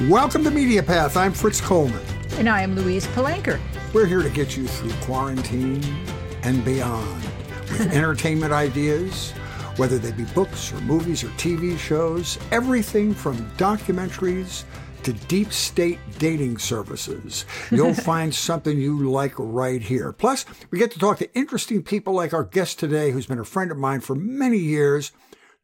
Welcome to Media Path. I'm Fritz Coleman. And I am Louise Palanker. We're here to get you through quarantine and beyond with entertainment ideas, whether they be books or movies or TV shows, everything from documentaries to deep state dating services. You'll find something you like right here. Plus, we get to talk to interesting people like our guest today, who's been a friend of mine for many years.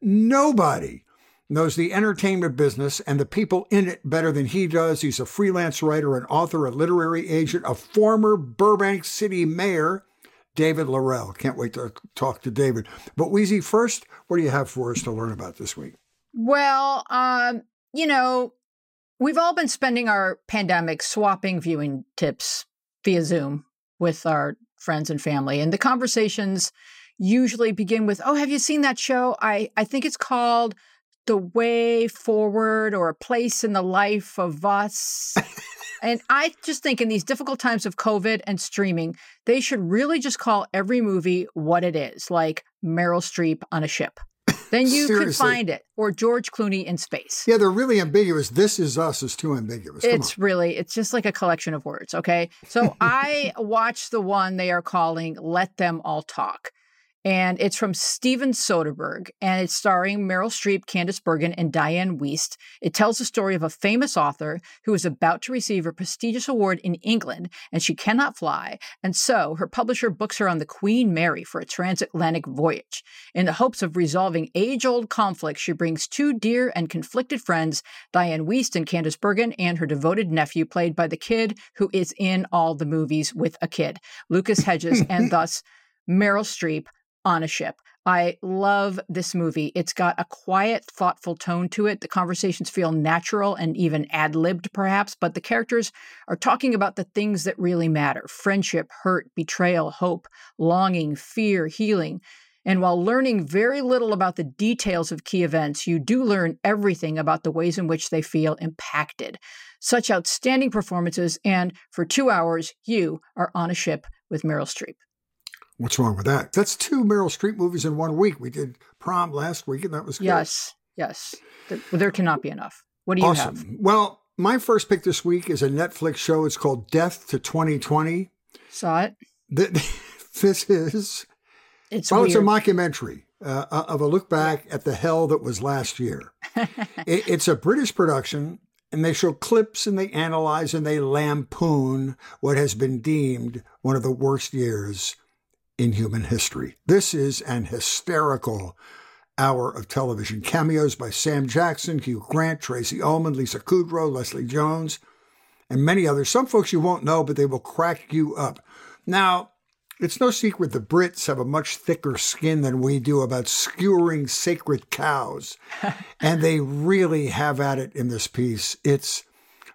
Nobody knows the entertainment business and the people in it better than he does. He's a freelance writer, an author, a literary agent, a former Burbank City mayor, David Laurell. Can't wait to talk to David. But Wheezy, first, what do you have for us to learn about this week? Well, um, you know, we've all been spending our pandemic swapping viewing tips via Zoom with our friends and family. And the conversations usually begin with, Oh, have you seen that show? I, I think it's called the way forward or a place in the life of us. and I just think in these difficult times of COVID and streaming, they should really just call every movie what it is, like Meryl Streep on a ship. Then you could find it, or George Clooney in space. Yeah, they're really ambiguous. This is us is too ambiguous. Come it's on. really, it's just like a collection of words. Okay, so I watched the one they are calling "Let Them All Talk." And it's from Steven Soderbergh, and it's starring Meryl Streep, Candice Bergen, and Dianne Wiest. It tells the story of a famous author who is about to receive a prestigious award in England, and she cannot fly, and so her publisher books her on the Queen Mary for a transatlantic voyage. In the hopes of resolving age-old conflicts, she brings two dear and conflicted friends, Dianne Wiest and Candice Bergen, and her devoted nephew, played by the kid who is in all the movies with a kid, Lucas Hedges, and thus Meryl Streep on a ship. I love this movie. It's got a quiet, thoughtful tone to it. The conversations feel natural and even ad libbed, perhaps, but the characters are talking about the things that really matter friendship, hurt, betrayal, hope, longing, fear, healing. And while learning very little about the details of key events, you do learn everything about the ways in which they feel impacted. Such outstanding performances, and for two hours, you are on a ship with Meryl Streep. What's wrong with that? That's two Meryl Streep movies in one week. We did prom last week, and that was good. Yes, yes. There cannot be enough. What do you awesome. have? Well, my first pick this week is a Netflix show. It's called Death to 2020. Saw it. This is it's well, weird. it's a mockumentary uh, of a look back at the hell that was last year. it, it's a British production, and they show clips and they analyze and they lampoon what has been deemed one of the worst years in human history. This is an hysterical hour of television. Cameos by Sam Jackson, Hugh Grant, Tracey Ullman, Lisa Kudrow, Leslie Jones, and many others. Some folks you won't know, but they will crack you up. Now, it's no secret the Brits have a much thicker skin than we do about skewering sacred cows, and they really have at it in this piece. It's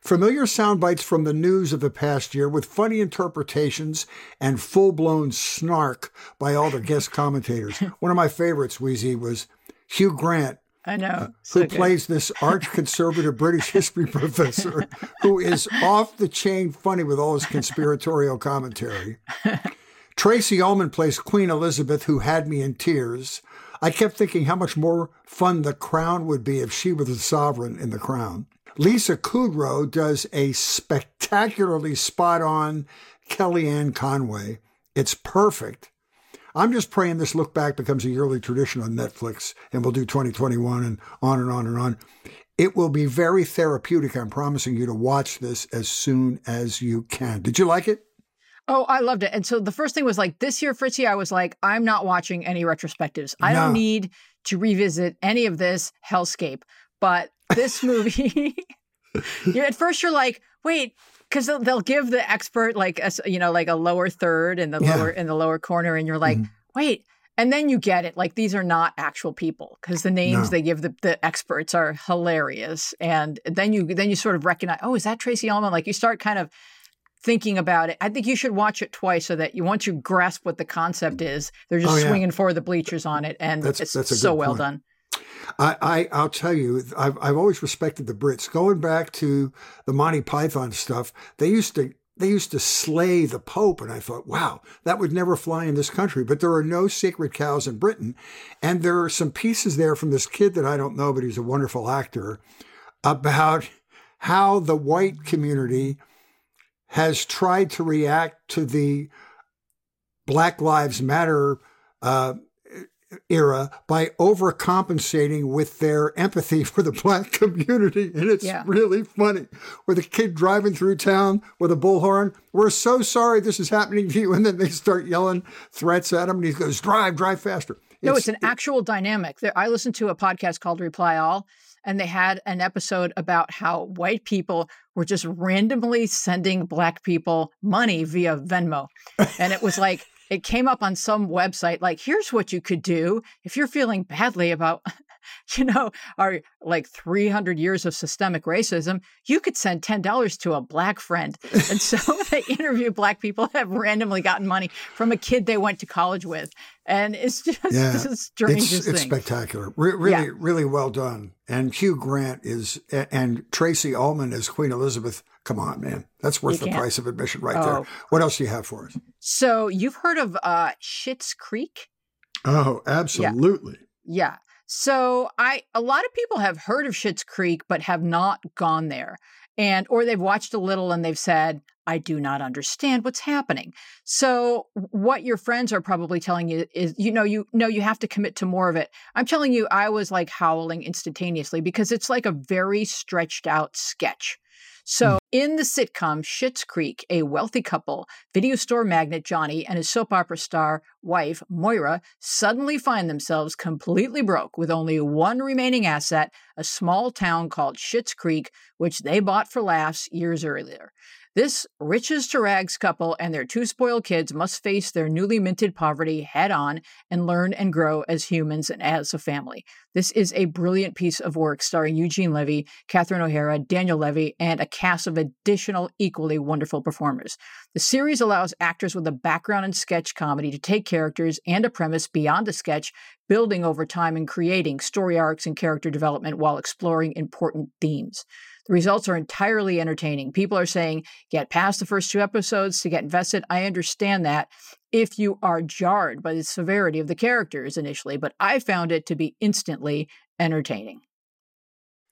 Familiar sound bites from the news of the past year with funny interpretations and full blown snark by all the guest commentators. One of my favorites, Wheezy, was Hugh Grant. I know. Uh, so who good. plays this arch conservative British history professor who is off the chain funny with all his conspiratorial commentary. Tracey Ullman plays Queen Elizabeth, who had me in tears. I kept thinking how much more fun the crown would be if she were the sovereign in the crown. Lisa Kudrow does a spectacularly spot on Kellyanne Conway. It's perfect. I'm just praying this look back becomes a yearly tradition on Netflix and we'll do 2021 and on and on and on. It will be very therapeutic. I'm promising you to watch this as soon as you can. Did you like it? Oh, I loved it. And so the first thing was like this year, Fritzy, I was like, I'm not watching any retrospectives. I no. don't need to revisit any of this hellscape. But this movie, at first you're like, wait, because they'll, they'll, give the expert like a, you know like a lower third in the yeah. lower in the lower corner, and you're like, mm wait. And then you get it. Like these are not actual people because the names no. they give the, the experts are hilarious. And then you then you sort of recognize, oh, is that Tracey Ullman? Like you start kind of thinking about it. I think you should watch it twice so that you once you grasp what the concept is, they're just oh, yeah. swinging for the bleachers on it, and that's, it's that's so well done. I, I will tell you, I've I've always respected the Brits. Going back to the Monty Python stuff, they used to they used to slay the Pope, and I thought, wow, that would never fly in this country. But there are no sacred cows in Britain, and there are some pieces there from this kid that I don't know, but he's a wonderful actor about how the white community has tried to react to the Black Lives Matter uh, era by overcompensating with their empathy for the black community. And it's yeah. really funny. Where the kid driving through town with a bullhorn, we're so sorry this is happening to you. And then they start yelling threats at him. And he goes, drive, drive faster. No, it's, it's an actual dynamic. There, I listened to a podcast called Reply All, and they had an episode about how white people were just randomly sending black people money via Venmo. And it was like, it came up on some website like here's what you could do if you're feeling badly about you know our like 300 years of systemic racism you could send $10 to a black friend and so they interview black people that have randomly gotten money from a kid they went to college with and it's just yeah, the strangest it's, thing. It's spectacular. Re- really, yeah. really well done. And Hugh Grant is, and Tracey Ullman as Queen Elizabeth. Come on, man. That's worth the price of admission right oh. there. What else do you have for us? So you've heard of uh, Schitt's Creek? Oh, absolutely. Yeah. yeah. So I a lot of people have heard of Schitt's Creek but have not gone there. And or they've watched a little and they've said, I do not understand what's happening. So what your friends are probably telling you is, you know, you know you have to commit to more of it. I'm telling you, I was like howling instantaneously because it's like a very stretched out sketch. So, mm. in the sitcom Schitt's Creek, a wealthy couple, video store magnate Johnny and his soap opera star wife, Moira, suddenly find themselves completely broke with only one remaining asset a small town called Schitt's Creek, which they bought for laughs years earlier. This riches to rags couple and their two spoiled kids must face their newly minted poverty head on and learn and grow as humans and as a family. This is a brilliant piece of work starring Eugene Levy, Catherine O'Hara, Daniel Levy, and a cast of additional equally wonderful performers. The series allows actors with a background in sketch comedy to take characters and a premise beyond the sketch, building over time and creating story arcs and character development while exploring important themes. The results are entirely entertaining. People are saying, get past the first two episodes to get invested. I understand that if you are jarred by the severity of the characters initially, but I found it to be instantly entertaining.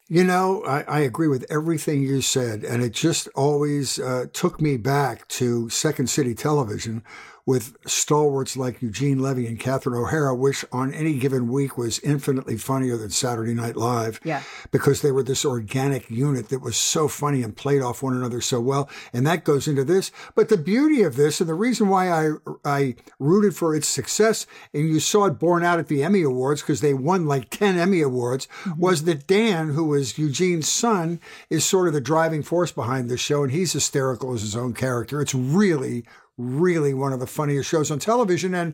You know, I, I, agree with everything you said, and it just always uh, took me back to Second City Television, with stalwarts like Eugene Levy and Catherine O'Hara, which on any given week was infinitely funnier than Saturday Night Live. Yeah. Because they were this organic unit that was so funny and played off one another so well. And that goes into this. But the beauty of this and the reason why I, I rooted for its success, and you saw it borne out at the Emmy Awards because they won like 10 Emmy Awards, mm-hmm. was that Dan, who was Eugene's son, is sort of the driving force behind this show. And he's hysterical as his own character. It's really, really one of the funniest shows on television. And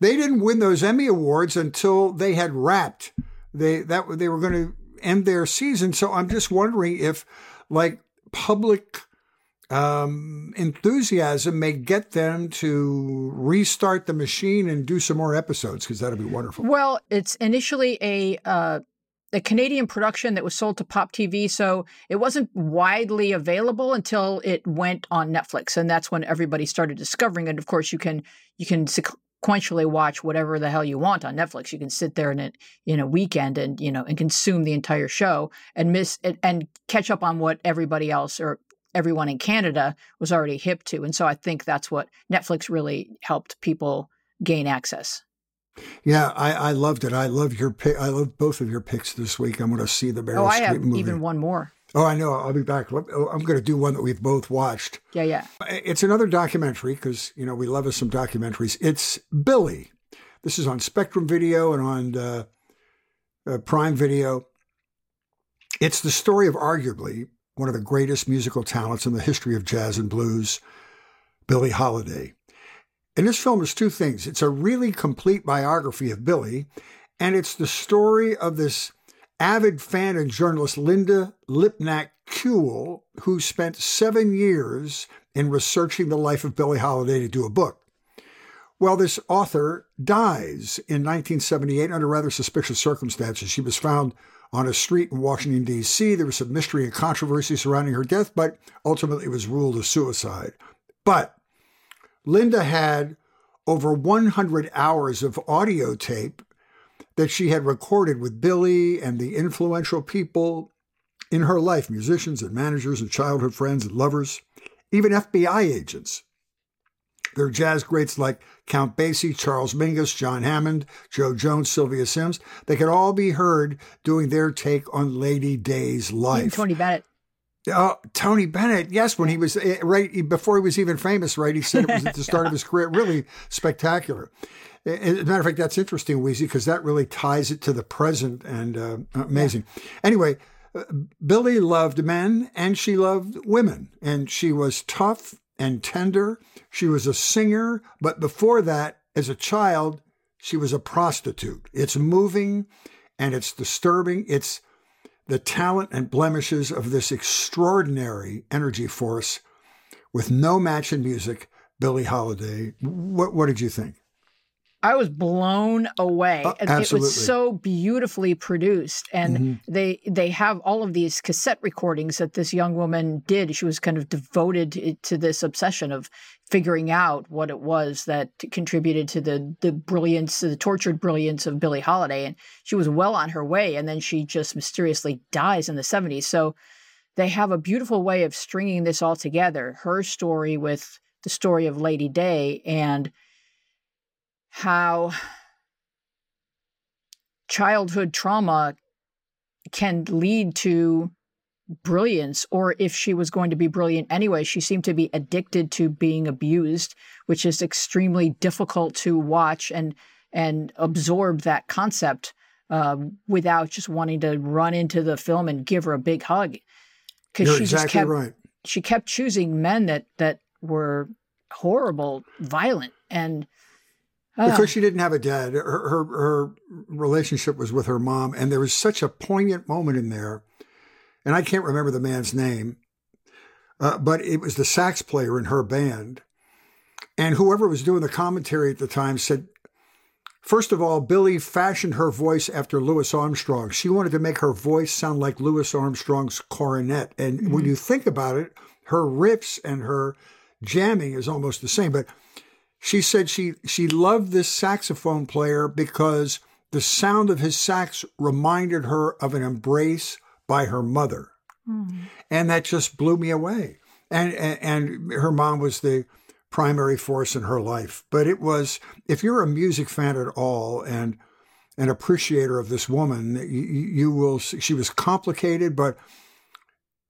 they didn't win those Emmy awards until they had wrapped. They that they were going to end their season. So I'm just wondering if, like, public um, enthusiasm may get them to restart the machine and do some more episodes because that'll be wonderful. Well, it's initially a uh, a Canadian production that was sold to Pop TV. So it wasn't widely available until it went on Netflix. And that's when everybody started discovering it. Of course, you can you can sequentially watch whatever the hell you want on Netflix. You can sit there in a in a weekend and you know and consume the entire show and miss and catch up on what everybody else or everyone in Canada was already hip to. And so I think that's what Netflix really helped people gain access. Yeah, I, I loved it. I love your pick. I love both of your picks this week. I'm going to see the Meryl oh, I have movie. even one more. Oh, I know. I'll be back. I'm going to do one that we've both watched. Yeah, yeah. It's another documentary because you know we love us some documentaries. It's Billie. This is on Spectrum Video and on uh, uh, Prime Video. It's the story of arguably one of the greatest musical talents in the history of jazz and blues, Billie Holiday. And this film is two things. It's a really complete biography of Billie, and it's the story of this avid fan and journalist Linda Lipnack Kuehl, who spent seven years in researching the life of Billie Holiday to do a book. Well, this author dies in 1978 under rather suspicious circumstances. She was found on a street in Washington, D.C. There was some mystery and controversy surrounding her death, but ultimately it was ruled a suicide. But Linda had over 100 hours of audio tape that she had recorded with Billie and the influential people in her life musicians and managers and childhood friends and lovers, even FBI agents. There are jazz greats like Count Basie, Charles Mingus, John Hammond, Jo Jones, Sylvia Syms. They could all be heard doing their take on Lady Day's life. Even Tony Bennett. Oh, Tony Bennett. Yes, when he was eh, right before he was even famous, right? He said it was at the start of his career. Really spectacular. As a matter of fact, that's interesting, Weezy, because that really ties it to the present and uh, amazing. Yeah. Anyway, Billie loved men and she loved women, and she was tough and tender. She was a singer, but before that, as a child, she was a prostitute. It's moving and it's disturbing. It's the talent and blemishes of this extraordinary energy force with no match in music, Billie Holiday. What, what did you think? I was blown away. Uh, it was so beautifully produced, and mm-hmm. they they have all of these cassette recordings that this young woman did. She was kind of devoted to this obsession of figuring out what it was that contributed to the the brilliance, the tortured brilliance of Billie Holiday, and she was well on her way. And then she just mysteriously dies in the seventies. So they have a beautiful way of stringing this all together. Her story with the story of Lady Day and how childhood trauma can lead to brilliance or if she was going to be brilliant anyway she seemed to be addicted to being abused which is extremely difficult to watch and and absorb that concept uh, without just wanting to run into the film and give her a big hug because she exactly just kept right. she kept choosing men that that were horrible violent and Oh. Because she didn't have a dad, her, her, her relationship was with her mom, and there was such a poignant moment in there, and I can't remember the man's name, uh, but it was the sax player in her band, and whoever was doing the commentary at the time said, first of all, Billie fashioned her voice after Louis Armstrong. She wanted to make her voice sound like Louis Armstrong's cornet, and mm-hmm. when you think about it, her riffs and her jamming is almost the same, but she said she, she loved this saxophone player because the sound of his sax reminded her of an embrace by her mother. Mm. And that just blew me away. And, and, and her mom was the primary force in her life. But it was, if you're a music fan at all and an appreciator of this woman, you, you will, she was complicated, but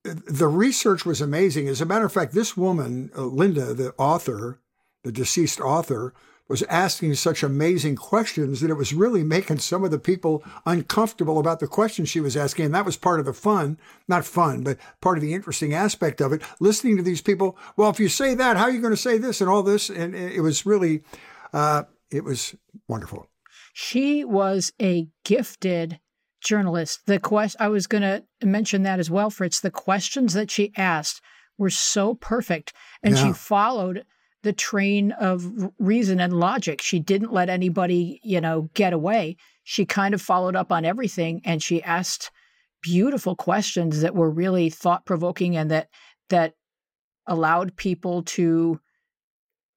the research was amazing. As a matter of fact, this woman, uh, Linda, the author, the deceased author, was asking such amazing questions that it was really making some of the people uncomfortable about the questions she was asking. And that was part of the fun, not fun, but part of the interesting aspect of it. Listening to these people, well, if you say that, how are you going to say this and all this? And it was really, uh, it was wonderful. She was a gifted journalist. The quest I was going to mention that as well, Fritz. The questions that she asked were so perfect, and yeah. she followed the train of reason and logic. She didn't let anybody, you know, get away. She kind of followed up on everything and she asked beautiful questions that were really thought provoking and that that allowed people to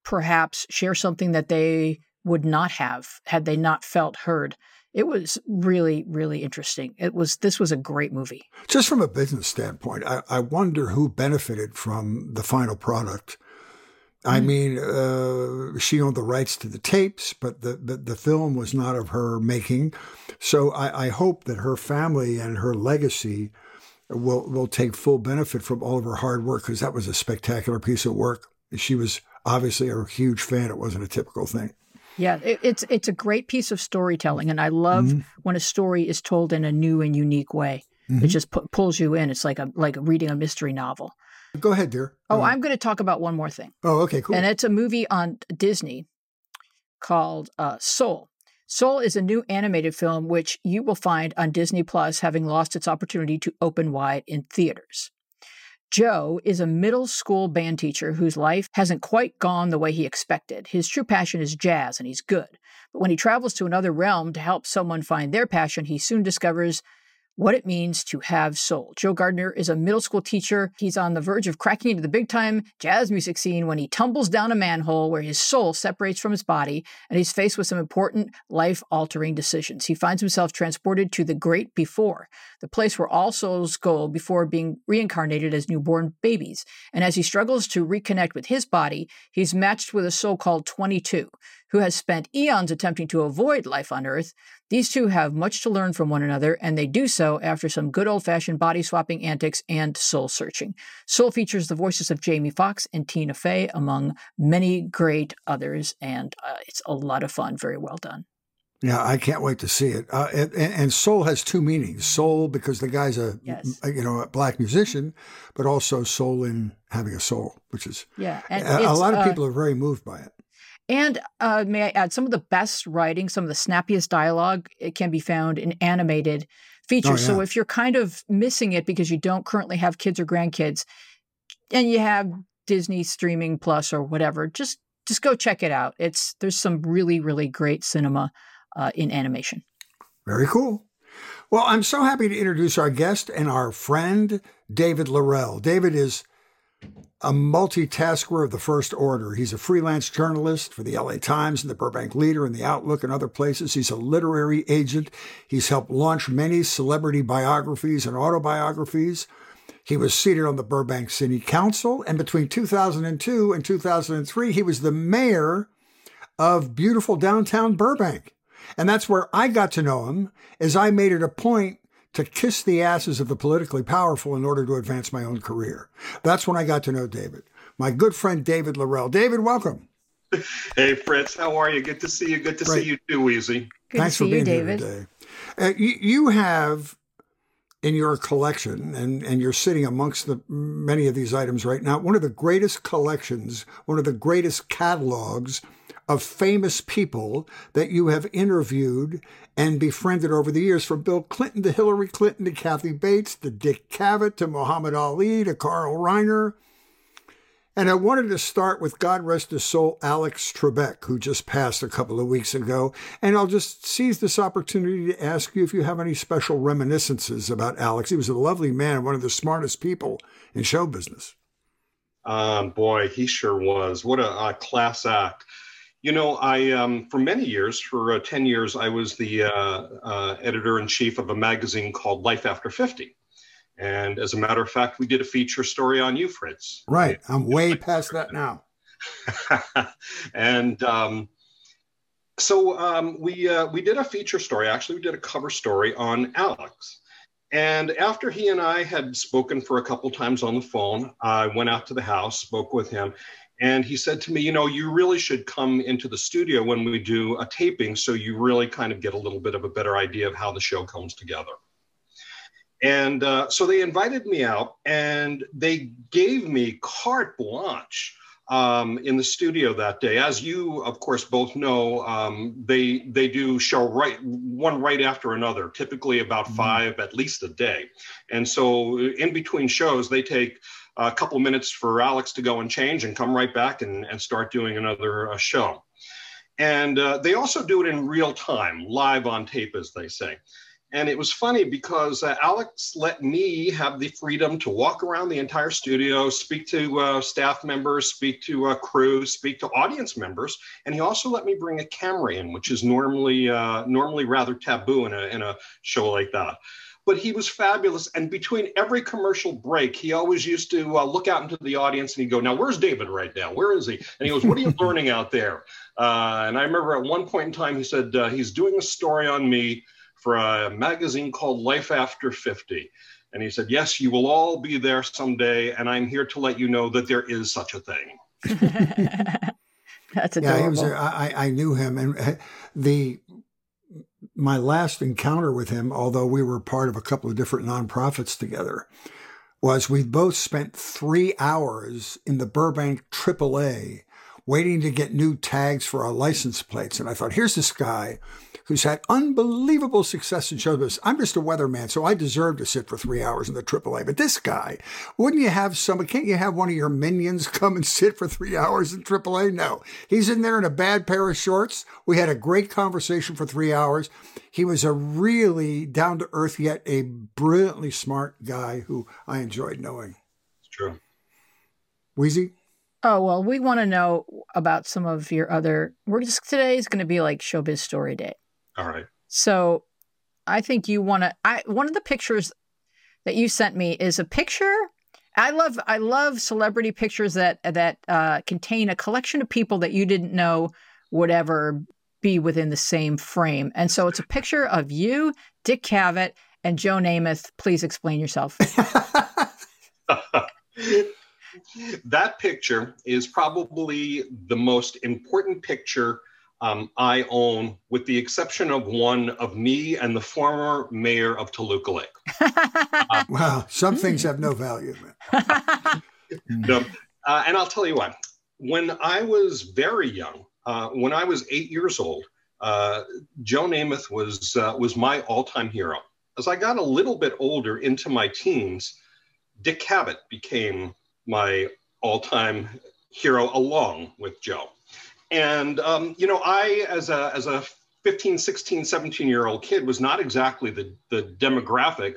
perhaps share something that they would not have had they not felt heard. It was really, really interesting. It was this was a great movie. Just from a business standpoint, I, I wonder who benefited from the final product I mm. mean, uh, she owned the rights to the tapes, but the, the, the film was not of her making. So I, I, hope that her family and her legacy will will take full benefit from all of her hard work because that was a spectacular piece of work. She was obviously a huge fan. It wasn't a typical thing. Yeah, it, it's it's a great piece of storytelling, and I love mm-hmm. when a story is told in a new and unique way. Mm-hmm. It just pu- pulls you in. It's like a like reading a mystery novel. Go ahead, dear. Oh, I'm going to talk about one more thing. Oh, okay, cool. And it's a movie on Disney called uh, Soul. Soul is a new animated film which you will find on Disney Plus, having lost its opportunity to open wide in theaters. Joe is a middle school band teacher whose life hasn't quite gone the way he expected. His true passion is jazz, and he's good. But when he travels to another realm to help someone find their passion, he soon discovers what it means to have soul. Joe Gardner is a middle school teacher. He's on the verge of cracking into the big time jazz music scene when he tumbles down a manhole where his soul separates from his body and he's faced with some important life altering decisions. He finds himself transported to the great before, the place where all souls go before being reincarnated as newborn babies. And as he struggles to reconnect with his body, he's matched with a soul called 22 who has spent eons attempting to avoid life on Earth, these two have much to learn from one another, and they do so after some good old fashioned body swapping antics and soul searching. Soul features the voices of Jamie Foxx and Tina Fey, among many great others, and uh, it's a lot of fun. Very well done. Yeah, I can't wait to see it. Uh, and, and, soul has two meanings: soul because the guy's a yes. you know a black musician, but also soul in having a soul, which is yeah. a, a, lot of uh, people are very moved by it. And uh, may I add, some of the best writing, some of the snappiest dialogue, it can be found in animated features. Oh, yeah. So if you're kind of missing it because you don't currently have kids or grandkids, and you have Disney streaming plus or whatever, just just go check it out. It's there's some really really great cinema uh, in animation. Very cool. Well, I'm so happy to introduce our guest and our friend David Laurell. David is a multitasker of the first order. He's a freelance journalist for the LA Times and the Burbank Leader and the Outlook and other places. He's a literary agent. He's helped launch many celebrity biographies and autobiographies. He was seated on the Burbank City Council, and between 2002 and 2003, he was the mayor of beautiful downtown Burbank. And that's where I got to know him, as I made it a point to kiss the asses of the politically powerful in order to advance my own career. That's when I got to know David. My good friend David Laurell. David, welcome. Hey, Fritz, how are you? Good to see you. Good to Great. see you too, Weezy. Good Thanks for being you, David. here today. Uh, you, you have in your collection, and, and you're sitting amongst the many of these items right now, one of the greatest collections, one of the greatest catalogs of famous people that you have interviewed and befriended over the years, from Bill Clinton to Hillary Clinton to Kathy Bates to Dick Cavett to Muhammad Ali to Carl Reiner. And I wanted to start with God rest his soul, Alex Trebek, who just passed a couple of weeks ago. And I'll just seize this opportunity to ask you if you have any special reminiscences about Alex. He was a lovely man, one of the smartest people in show business. Um, boy, he sure was. What a, a class act. You know, I um, for many years, for uh, ten years, I was the uh, uh, editor in chief of a magazine called Life After Fifty, and as a matter of fact, we did a feature story on you, Fritz. Right, I'm way past that now. and um, so um, we uh, we did a feature story. Actually, we did a cover story on Alex. And after he and I had spoken for a couple times on the phone, I went out to the house, spoke with him, and he said to me, You know, you really should come into the studio when we do a taping so you really kind of get a little bit of a better idea of how the show comes together. And uh, so they invited me out and they gave me carte blanche um, in the studio that day. As you, of course, both know, um, they they do show right one right after another, typically about mm-hmm. five at least a day. And so in between shows, they take a couple minutes for Alex to go and change and come right back and, and start doing another uh, show. And uh, they also do it in real time, live on tape, as they say. And it was funny because uh, Alex let me have the freedom to walk around the entire studio, speak to uh, staff members, speak to uh, crew, speak to audience members, and he also let me bring a camera in, which is normally uh, normally rather taboo in a in a show like that but he was fabulous. And between every commercial break, he always used to uh, look out into the audience and he'd go, Now, where's David right now? Where is he? And he goes, What are you learning out there? Uh, and I remember at one point in time, he said, uh, He's doing a story on me for a magazine called Life After 50. And he said, Yes, you will all be there someday. And I'm here to let you know that there is such a thing. That's adorable. Yeah, he was. I, I knew him, and uh, the my last encounter with him, although we were part of a couple of different nonprofits together, was we both spent three hours in the Burbank AAA waiting to get new tags for our license plates. And I thought, here's this guy who's had unbelievable success in show business. I'm just a weatherman, so I deserve to sit for three hours in the AAA. But this guy, wouldn't you have somebody? Can't you have one of your minions come and sit for three hours in AAA? No, he's in there in a bad pair of shorts. We had a great conversation for three hours. He was a really down to earth yet a brilliantly smart guy who I enjoyed knowing. It's true. Wheezy. Oh well, we want to know about some of your other. We're just today is going to be like showbiz story day. All right. So, I think you want to. I one of the pictures that you sent me is a picture. I love I love celebrity pictures that that uh, contain a collection of people that you didn't know would ever be within the same frame. And so it's a picture of you, Dick Cavett, and Joe Namath. Please explain yourself. that picture is probably the most important picture um, I own, with the exception of one of me and the former mayor of Toluca Lake. uh, wow, some things have no value. no, uh, and I'll tell you why. When I was very young, uh, when I was eight years old, uh, Joe Namath was uh, was my all-time hero. As I got a little bit older into my teens, Dick Cavett became my all-time hero along with Joe. And um, you know, I as a as a 15, 16, 17 year old kid was not exactly the, the demographic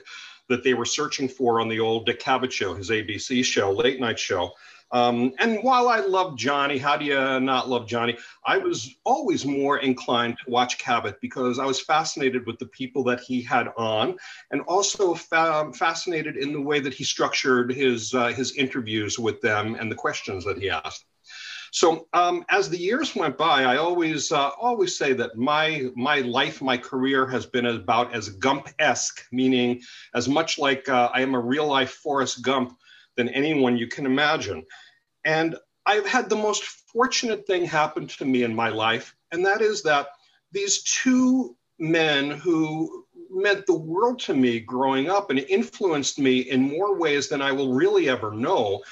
that they were searching for on the old Dick Cavett show, his ABC show, late night show. Um, and while I love Johnny, how do you not love Johnny? I was always more inclined to watch Cavett because I was fascinated with the people that he had on, and also fa- fascinated in the way that he structured his uh, his interviews with them and the questions that he asked. So um, as the years went by, I always uh, always say that my my life, my career has been about as Gump-esque, meaning as much like uh, I am a real life Forrest Gump than anyone you can imagine. And I've had the most fortunate thing happen to me in my life, and that is that these two men who meant the world to me growing up and influenced me in more ways than I will really ever know,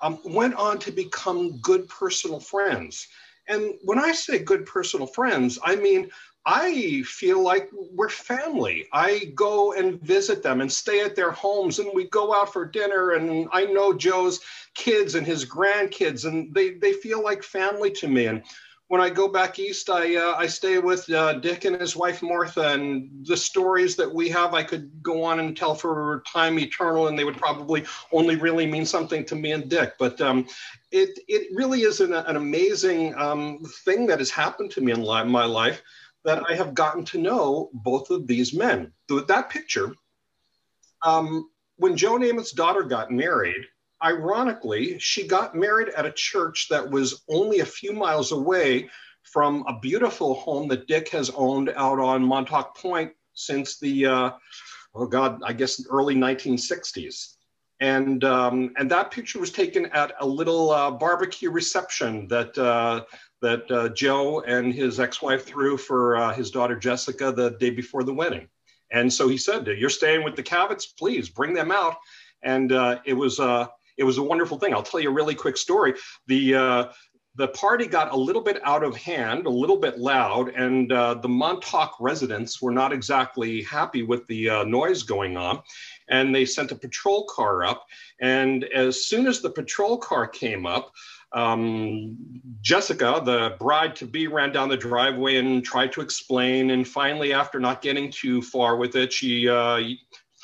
um, went on to become good personal friends. And when I say good personal friends, I mean I feel like we're family. I go and visit them and stay at their homes, and we go out for dinner. And I know Joe's kids and his grandkids, and they, they feel like family to me. And when I go back east, I, uh, I stay with uh, Dick and his wife Martha, and the stories that we have, I could go on and tell for time eternal, and they would probably only really mean something to me and Dick. But um, it, it really is an, an amazing um, thing that has happened to me in my life that I have gotten to know both of these men. That picture, um, when Joe Namath's daughter got married, ironically, she got married at a church that was only a few miles away from a beautiful home that Dick has owned out on Montauk Point since the, uh, oh God, I guess early 1960s. And, um, and that picture was taken at a little uh, barbecue reception that uh, that uh, Joe and his ex-wife threw for uh, his daughter Jessica the day before the wedding. And so he said, "You're staying with the Cavetts, please bring them out." And uh, it was uh, it was a wonderful thing. I'll tell you a really quick story. The uh, the party got a little bit out of hand, a little bit loud, and uh, the Montauk residents were not exactly happy with the uh, noise going on. And they sent a patrol car up. And as soon as the patrol car came up, um, Jessica, the bride to be, ran down the driveway and tried to explain. And finally, after not getting too far with it, she uh,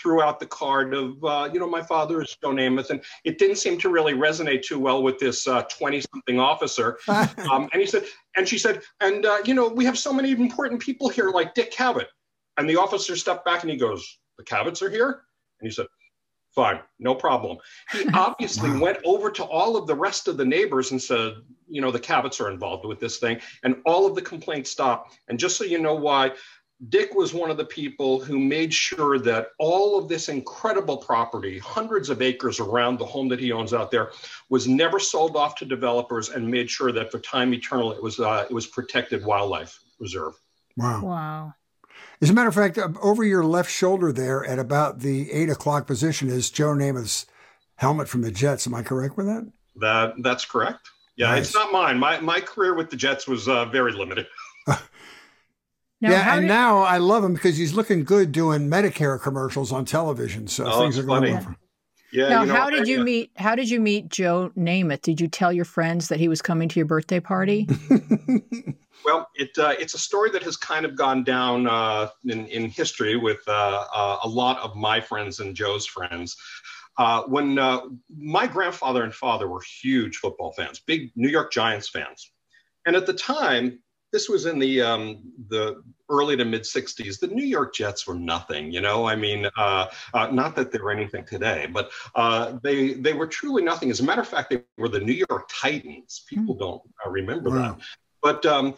threw out the card of, uh, you know, my father is Joe Namath. And it didn't seem to really resonate too well with this 20 uh, something officer. um, and he said, and she said, and, uh, you know, we have so many important people here like Dick Cavett. And the officer stepped back and he goes, The Cavetts are here? And he said, Fine, no problem. He obviously wow. went over to all of the rest of the neighbors and said, you know, the Cavetts are involved with this thing. And all of the complaints stopped. And just so you know why, Dick was one of the people who made sure that all of this incredible property, hundreds of acres around the home that he owns out there, was never sold off to developers and made sure that for time eternal it was uh, it was protected wildlife reserve. Wow. Wow. As a matter of fact, uh, over your left shoulder there at about the eight o'clock position is Joe Namath's helmet from the Jets. Am I correct with that? That that's correct. Yeah, nice. it's not mine. My my career with the Jets was uh, very limited. Now, yeah, and did... now I love him because he's looking good doing Medicare commercials on television. So oh, things are going well. Yeah. Now, you know, how did you meet? How did you meet Joe Namath? Did you tell your friends that he was coming to your birthday party? well, it uh, it's a story that has kind of gone down uh, in in history with uh, uh a lot of my friends and Joe's friends. Uh, when uh, my grandfather and father were huge football fans, big New York Giants fans, and at the time, this was in the um, the early to mid 60s the new york jets were nothing you know? I mean uh, uh, not that they were anything today but uh, they they were truly nothing. As a matter of fact they were the new york titans. People mm. don't uh, remember wow. that. But um,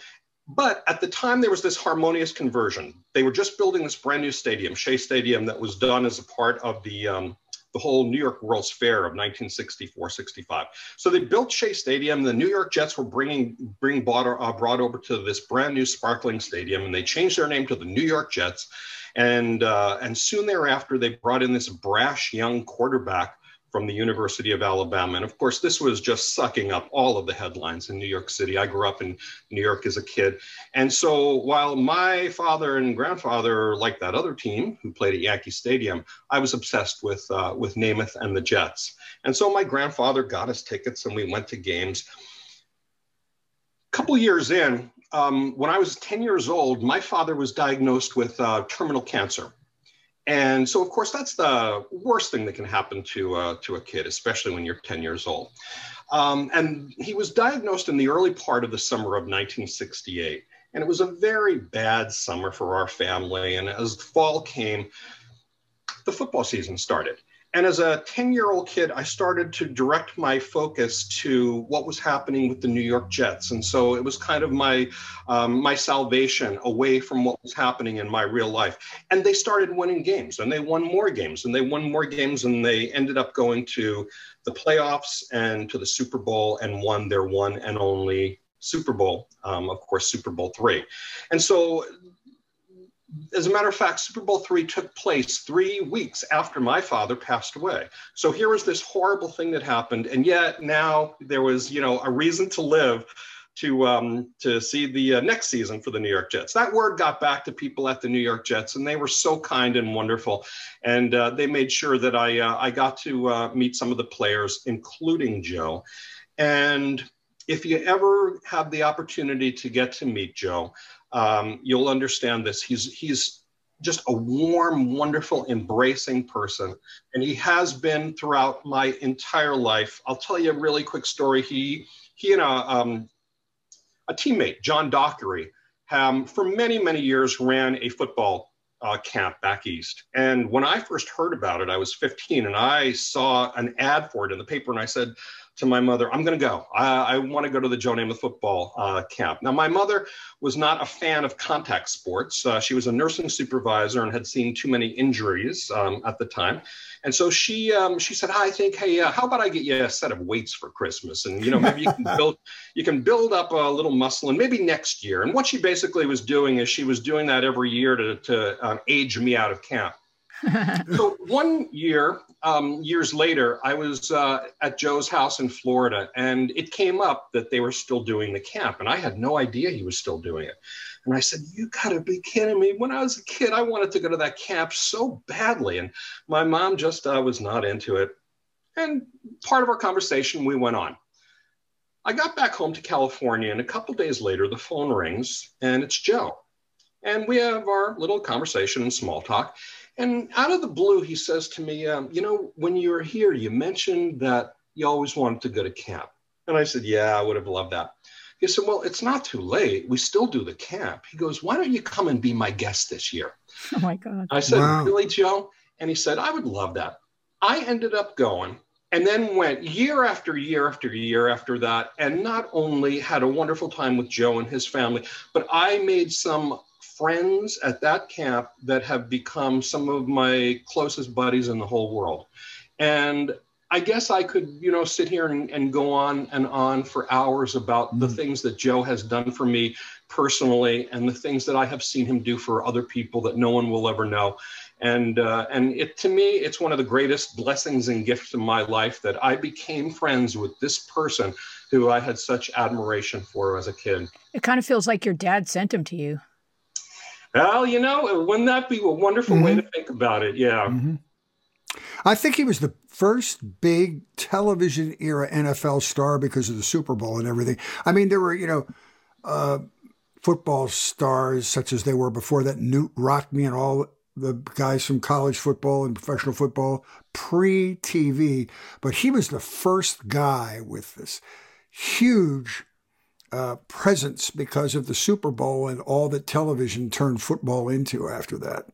but at the time there was this harmonious conversion. They were just building this brand new stadium shea stadium that was done as a part of the um, the whole New York World's Fair of 1964 65. So they built Shea Stadium. The New York Jets were bringing, bring brought, uh, brought over to this brand new sparkling stadium, and they changed their name to the New York Jets. And, uh, and soon thereafter, they brought in this brash young quarterback from the University of Alabama. And of course, this was just sucking up all of the headlines in New York City. I grew up in New York as a kid. And so while my father and grandfather liked that other team who played at Yankee Stadium, I was obsessed with, uh, with Namath and the Jets. And so my grandfather got us tickets and we went to games. A couple years in, um, when I was 10 years old, my father was diagnosed with uh, terminal cancer. And so, of course, that's the worst thing that can happen to, uh, to a kid, especially when you're 10 years old. Um, and he was diagnosed in the early part of the summer of 1968. And it was a very bad summer for our family. And as fall came, the football season started. And as a 10 year old kid, I started to direct my focus to what was happening with the New York Jets. And so it was kind of my, um, my salvation away from what was happening in my real life. And they started winning games and they won more games and they won more games and they ended up going to the playoffs and to the Super Bowl and won their one and only Super Bowl, um, of course, Super Bowl three. And so as a matter of fact, Super Bowl three took place three weeks after my father passed away. So here was this horrible thing that happened, and yet now there was, you know, a reason to live to um, to see the uh, next season for the New York Jets. That word got back to people at the New York Jets, and they were so kind and wonderful, and uh, they made sure that I uh, I got to uh, meet some of the players, including Joe, and. If you ever have the opportunity to get to meet Joe, um, you'll understand this. He's he's just a warm, wonderful, embracing person, and he has been throughout my entire life. I'll tell you a really quick story. He he and a um, a teammate, John Dockery, um, for many many years ran a football uh, camp back east. And when I first heard about it, I was 15, and I saw an ad for it in the paper, and I said, to my mother, I'm going to go. I, I want to go to the Joe Namath football uh, camp. Now, my mother was not a fan of contact sports. Uh, she was a nursing supervisor and had seen too many injuries um, at the time. And so she um, she said, I think, hey, uh, how about I get you a set of weights for Christmas? And you know, maybe you can build you can build up a little muscle, and maybe next year. And what she basically was doing is she was doing that every year to to um, age me out of camp. So one year, um, years later, I was uh, at Joe's house in Florida, and it came up that they were still doing the camp, and I had no idea he was still doing it. And I said, "You gotta be kidding me! When I was a kid, I wanted to go to that camp so badly, and my mom just uh, was not into it." And part of our conversation, we went on. I got back home to California, and a couple days later, the phone rings, and it's Joe. And we have our little conversation and small talk. And out of the blue, he says to me, um, You know, when you were here, you mentioned that you always wanted to go to camp. And I said, Yeah, I would have loved that. He said, Well, it's not too late. We still do the camp. He goes, Why don't you come and be my guest this year? Oh my God. I said, wow. Really, Joe? And he said, I would love that. I ended up going and then went year after year after year after that. And not only had a wonderful time with Joe and his family, but I made some friends at that camp that have become some of my closest buddies in the whole world. And I guess I could, you know, sit here and, and go on and on for hours about mm. the things that Joe has done for me personally and the things that I have seen him do for other people that no one will ever know. And uh, and it to me, it's one of the greatest blessings and gifts in my life that I became friends with this person who I had such admiration for as a kid. It kind of feels like your dad sent him to you. Well, you know, wouldn't that be a wonderful mm-hmm. way to think about it? Yeah. Mm-hmm. I think he was the first big television era NFL star because of the Super Bowl and everything. I mean, there were, you know, uh, football stars such as they were before that, Knute Rockne and all the guys from college football and professional football pre TV. But he was the first guy with this huge uh, presence because of the Super Bowl and all that television turned football into after that.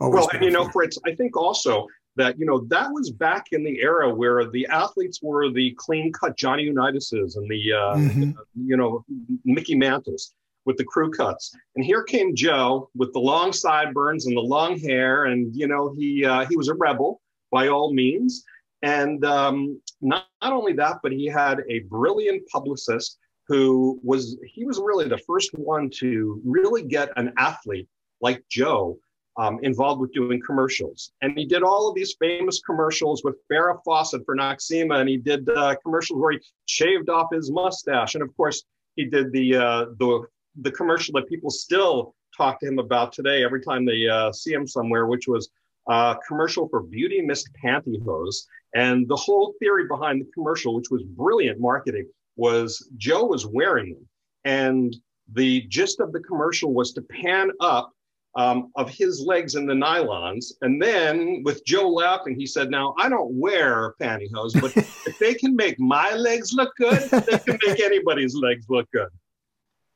Always well, and you know, Fritz, I think also that you know that was back in the era where the athletes were the clean cut Johnny Unitas's and the uh, mm-hmm. you know Mickey Mantles with the crew cuts, and here came Joe with the long sideburns and the long hair, and you know he uh, he was a rebel by all means, and um, not, not only that, but he had a brilliant publicist who was he was really the first one to really get an athlete like Joe um, involved with doing commercials. And he did all of these famous commercials with Farrah Fawcett for Noxzema, and he did uh, commercials where he shaved off his mustache. And of course, he did the uh, the the commercial that people still talk to him about today every time they uh, see him somewhere, which was a commercial for Beauty Mist pantyhose. And the whole theory behind the commercial, which was brilliant marketing, was Joe was wearing them. And the gist of the commercial was to pan up um, of his legs in the nylons. And then with Joe laughing, he said, Now, I don't wear pantyhose, but if they can make my legs look good, they can make anybody's legs look good.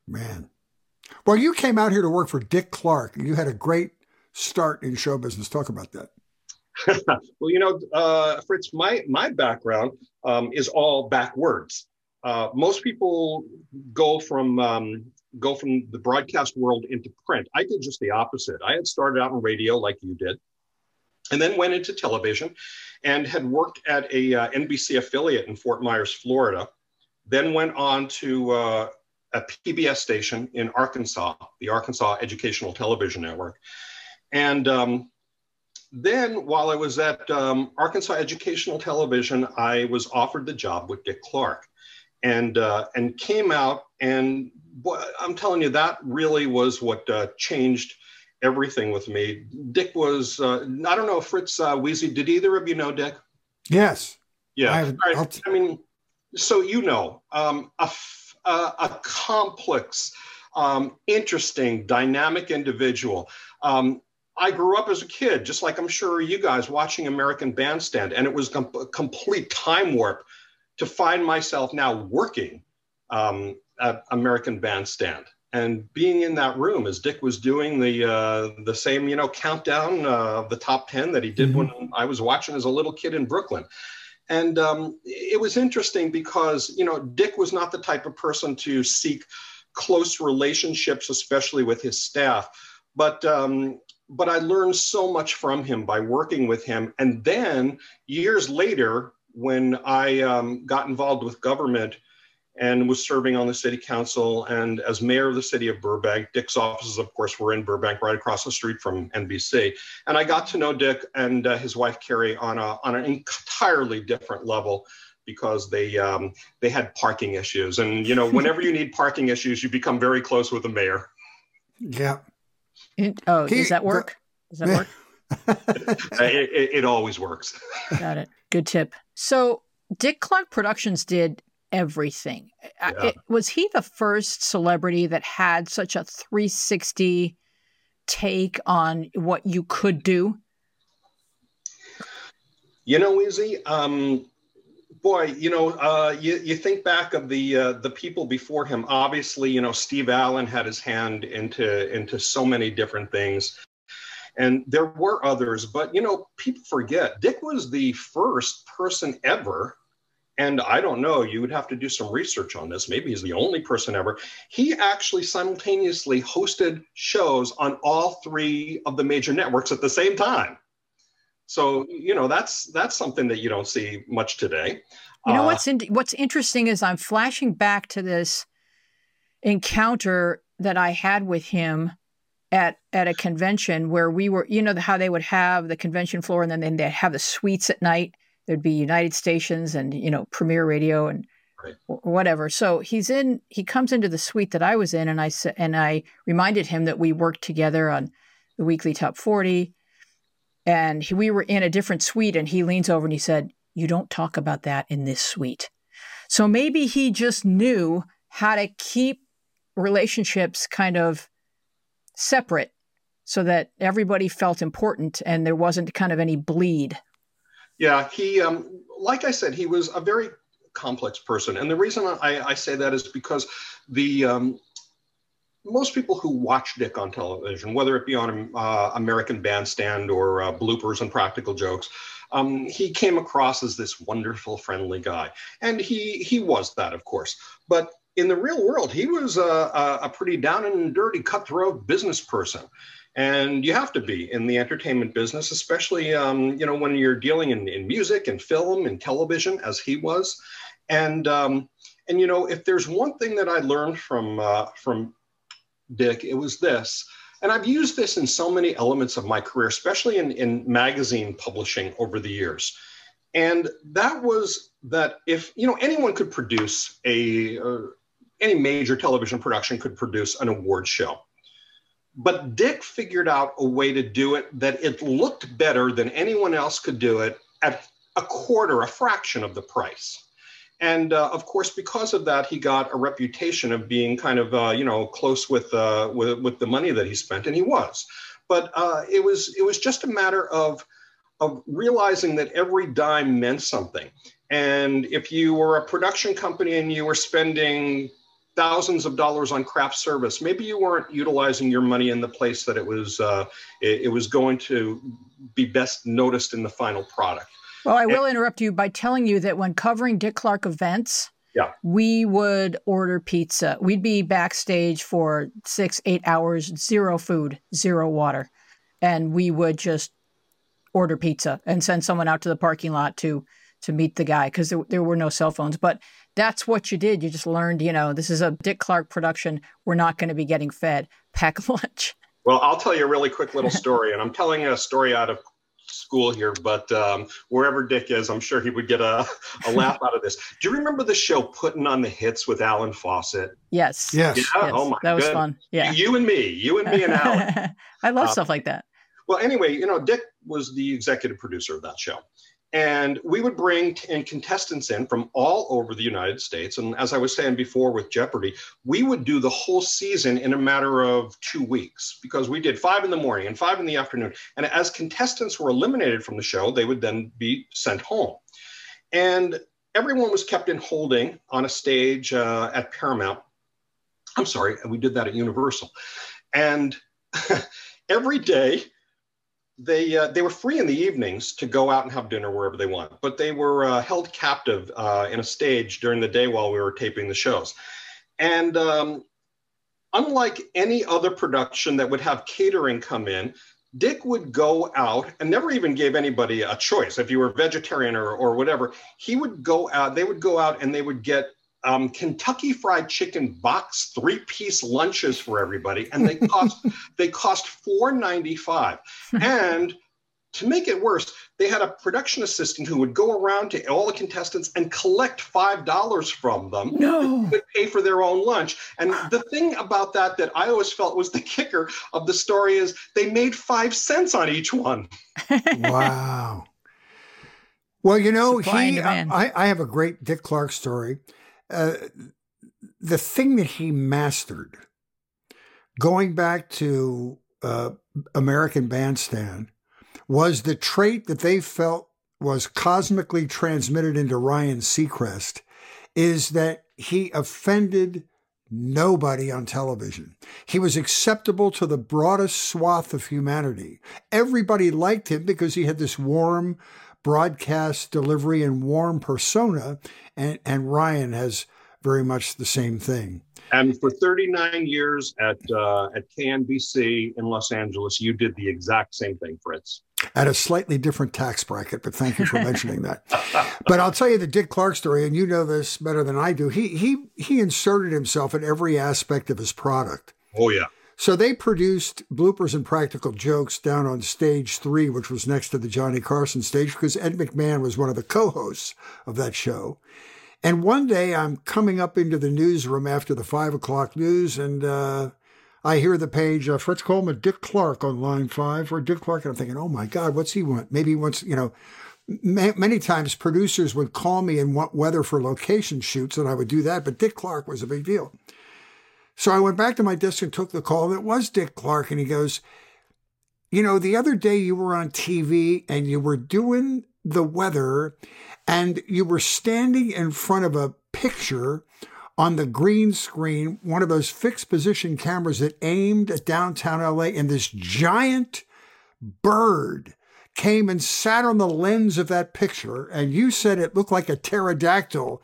Man. Well, you came out here to work for Dick Clark. and You had a great start in show business. Talk about that. well, you know, uh, Fritz, my, my background um, is all backwards. Uh, most people go from um, go from the broadcast world into print. I did just the opposite. I had started out in radio like you did, and then went into television, and had worked at a uh, NBC affiliate in Fort Myers, Florida. Then went on to uh, a PBS station in Arkansas, the Arkansas Educational Television Network, and um, then while I was at um, Arkansas Educational Television, I was offered the job with Dick Clark and uh, and came out and boy, I'm telling you that really was what uh, changed everything with me. Dick was uh, I don't know Fritz uh, Weezy. Did either of you know Dick? Yes. Yeah. I, I mean, so you know, um, a complex, um, interesting, dynamic individual. Um, I grew up as a kid, just like I'm sure you guys watching American Bandstand, and it was a complete time warp to find myself now working um, at American Bandstand and being in that room as Dick was doing the uh, the same you know countdown uh, of the top ten that he did mm-hmm. when I was watching as a little kid in Brooklyn. And um, it was interesting because you know Dick was not the type of person to seek close relationships, especially with his staff. But um, but I learned so much from him by working with him. And then years later, when I um, got involved with government and was serving on the city council and as mayor of the city of Burbank. Dick's offices, of course, were in Burbank, right across the street from NBC. And I got to know Dick and uh, his wife Carrie on a on an entirely different level because they um, they had parking issues. And you know, whenever you need parking issues, you become very close with the mayor. Yeah. It, oh, he, does that work? Does that work? it, it, it always works. Got it. Good tip. So Dick Clark Productions did everything. Yeah. It, was he the first celebrity that had such a 360 take on what you could do? You know, Izzy, um, boy, you know, uh, you, you think back of the uh, the people before him. Obviously, you know, Steve Allen had his hand into into so many different things. And there were others, but you know, people forget Dick was the first person ever. And I don't know, you would have to do some research on this. Maybe he's the only person ever. He actually simultaneously hosted shows on all three of the major networks at the same time. So, you know, that's that's something that you don't see much today. You know uh, what's in, what's interesting is I'm flashing back to this encounter that I had with him at at a convention where we were, you know, how they would have the convention floor and then they'd have the suites at night. There'd be United Stations and you know Premier Radio and Right. whatever. So he's in. He comes into the suite that I was in, and I said, and I reminded him that we worked together on the weekly top forty, and he, we were in a different suite. And he leans over and he said, "You don't talk about that in this suite." So maybe he just knew how to keep relationships kind of separate so that everybody felt important and there wasn't kind of any bleed. Yeah, he, um, like I said, he was a very complex person. And the reason I, I say that is because the, um, most people who watch Dick on television, whether it be on uh, American Bandstand or uh, bloopers and practical jokes, um, he came across as this wonderful, friendly guy, and he he was that, of course. But in the real world, he was a, a, a pretty down and dirty, cutthroat business person. And you have to be in the entertainment business especially um, you know when you're dealing in, in music and film and television as he was. And um, and you know if there's one thing that i learned from uh, from dick it was this. And i've used this in so many elements of my career especially in, in magazine publishing over the years. And that was that if you know anyone could produce a uh, any major television production could produce an award show but Dick figured out a way to do it that it looked better than anyone else could do it at a quarter, a fraction of the price. And uh, of course, because of that, he got a reputation of being kind of, uh, you know, close with, uh, with with the money that he spent, and he was. But uh, it was it was just a matter of of realizing that every dime meant something. And if you were a production company and you were spending thousands of dollars on craft service. Maybe you weren't utilizing your money in the place that it was uh, it, it, was going to be best noticed in the final product. Well, I will and, interrupt you by telling you that when covering Dick Clark events, yeah. we would order pizza. We'd be backstage for six, eight hours, zero food, zero water, and we would just order pizza and send someone out to the parking lot to to meet the guy because there, there were no cell phones. But that's what you did. You just learned, you know, this is a Dick Clark production. We're not going to be getting fed. Pack lunch. Well, I'll tell you a really quick little story, and I'm telling a story out of school here, but um, wherever Dick is, I'm sure he would get a, a laugh out of this. Do you remember the show Putting on the Hits with Allen Fawcett? Yes. Yes. Yeah? yes. Oh my god. That was goodness. fun. Yeah. You and me, you and me and Alan. I love Uh, stuff like that. well, anyway, you know, Dick was the executive producer of that show. And we would bring in contestants in from all over the United States. And as I was saying before with Jeopardy, we would do the whole season in a matter of two weeks because we did five in the morning and five in the afternoon. And as contestants were eliminated from the show, they would then be sent home. And everyone was kept in holding on a stage uh, at Paramount. I'm sorry, we did that at Universal. And every day, they uh, they were free in the evenings to go out and have dinner wherever they want, but they were uh, held captive uh, in a stage during the day while we were taping the shows. And um, unlike any other production that would have catering come in, Dick would go out and never even gave anybody a choice. If you were vegetarian or, or whatever, he would go out, they would go out and they would get um, Kentucky Fried Chicken box three piece lunches for everybody, and they cost they cost four ninety five. And to make it worse, they had a production assistant who would go around to all the contestants and collect five dollars from them. No. Would pay for their own lunch. And the thing about that that I always felt was the kicker of the story is they made five cents on each one. wow. Well, you know, Supply he. I, I have a great Dick Clark story. Uh, the thing that he mastered, going back to uh, American Bandstand, was the trait that they felt was cosmically transmitted into Ryan Seacrest, is that he offended nobody on television. He was acceptable to the broadest swath of humanity. Everybody liked him because he had this warm broadcast delivery and warm persona, and, and Ryan has very much the same thing. And for 39 years at uh, at KNBC in Los Angeles, you did the exact same thing, Fritz. At a slightly different tax bracket, but thank you for mentioning that. But I'll tell you the Dick Clark story, and you know this better than I do. He he he inserted himself in every aspect of his product. Oh yeah. So they produced bloopers and practical jokes down on stage three, which was next to the Johnny Carson stage, because Ed McMahon was one of the co-hosts of that show. And one day I'm coming up into the newsroom after the five o'clock news, and uh, I hear the page, uh, Fritz Coleman, Dick Clark on line five, or Dick Clark. And I'm thinking, oh my God, what's he want? Maybe he wants, you know, many times producers would call me and want weather for location shoots, and I would do that. But Dick Clark was a big deal. So I went back to my desk and took the call. It was Dick Clark, and he goes, You know, the other day you were on TV and you were doing the weather, and you were standing in front of a picture on the green screen, one of those fixed position cameras that aimed at downtown LA, and this giant bird came and sat on the lens of that picture. And you said it looked like a pterodactyl.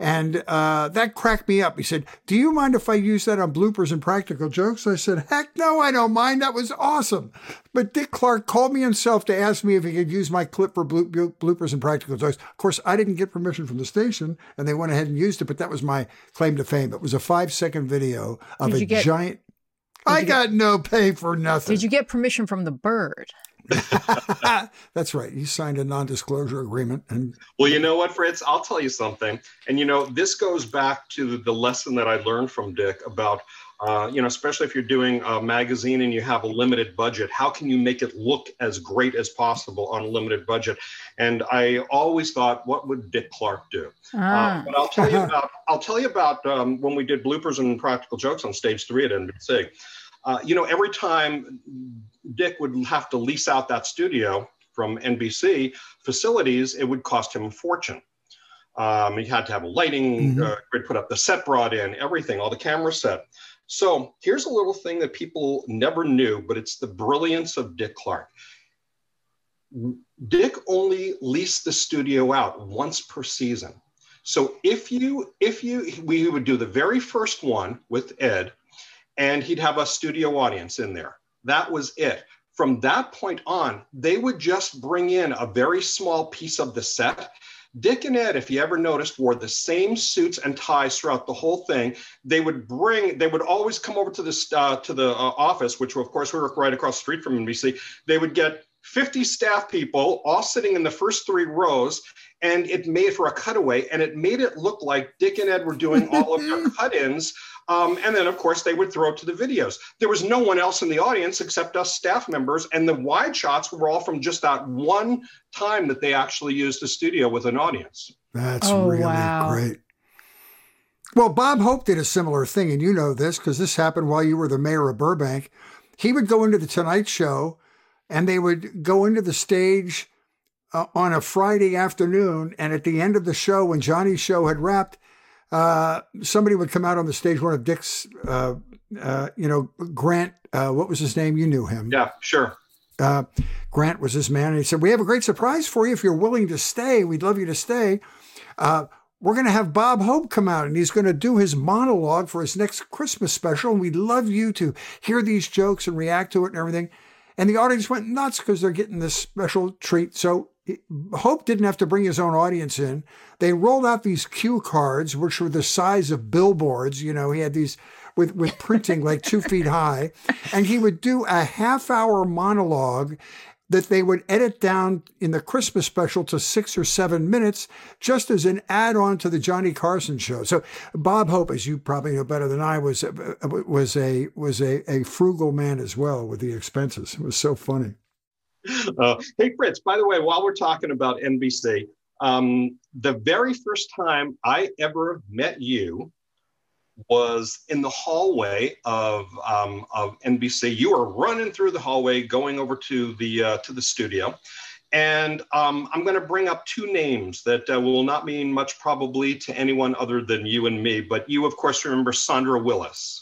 And uh, that cracked me up. He said, Do you mind if I use that on bloopers and practical jokes? I said, Heck no, I don't mind. That was awesome. But Dick Clark called me himself to ask me if he could use my clip for bloopers and practical jokes. Of course, I didn't get permission from the station, and they went ahead and used it, but that was my claim to fame. It was a five second video of a get- giant. I got get, no pay for nothing. Did you get permission from the bird? That's right. You signed a non-disclosure agreement, and well, you know what, Fritz? I'll tell you something. And you know, this goes back to the lesson that I learned from Dick about, uh, you know, especially if you're doing a magazine and you have a limited budget, how can you make it look as great as possible on a limited budget? And I always thought, what would Dick Clark do? Ah. Uh, but I'll tell you about. I'll tell you about um, when we did bloopers and practical jokes on stage three at NBC. Uh, you know, every time Dick would have to lease out that studio from NBC facilities, it would cost him a fortune. Um, he had to have a lighting mm-hmm. uh, grid put up, the set brought in, everything, all the camera set. So here's a little thing that people never knew, but it's the brilliance of Dick Clark. Dick only leased the studio out once per season. So if you if you we would do the very first one with Ed, and he'd have a studio audience in there. That was it. From that point on, they would just bring in a very small piece of the set. Dick and Ed, if you ever noticed, wore the same suits and ties throughout the whole thing. They would bring, they would always come over to this uh, to the uh, office, which of course we were right across the street from NBC. They would get 50 staff people all sitting in the first three rows, and it made for a cutaway, and it made it look like Dick and Ed were doing all of their cut-ins um, and then, of course, they would throw it to the videos. There was no one else in the audience except us staff members. And the wide shots were all from just that one time that they actually used the studio with an audience. That's oh, really wow. great. Well, Bob Hope did a similar thing, and you know this because this happened while you were the mayor of Burbank. He would go into the Tonight Show, and they would go into the stage uh, on a Friday afternoon. And at the end of the show, when Johnny's show had wrapped, uh, somebody would come out on the stage, one of Dick's, uh, uh, you know, Grant, uh, what was his name? You knew him. Yeah, sure. Uh, Grant was his man. And he said, We have a great surprise for you if you're willing to stay. We'd love you to stay. we're going to have Bob Hope come out and he's going to do his monologue for his next Christmas special. And we'd love you to hear these jokes and react to it and everything. And the audience went nuts because they're getting this special treat. So Hope didn't have to bring his own audience in. They rolled out these cue cards, which were the size of billboards. You know, he had these with, with printing like two feet high. And he would do a half hour monologue that they would edit down in the Christmas special to six or seven minutes, just as an add-on to the Johnny Carson show. So Bob Hope, as you probably know better than I, was was a was a, a frugal man as well with the expenses. It was so funny. Uh, hey, Fritz, by the way, while we're talking about NBC, um, the very first time I ever met you was in the hallway of, um, of NBC. You were running through the hallway, going over to the, uh, to the studio. And um, I'm going to bring up two names that uh, will not mean much probably to anyone other than you and me. But you, of course, remember Sandra Willis.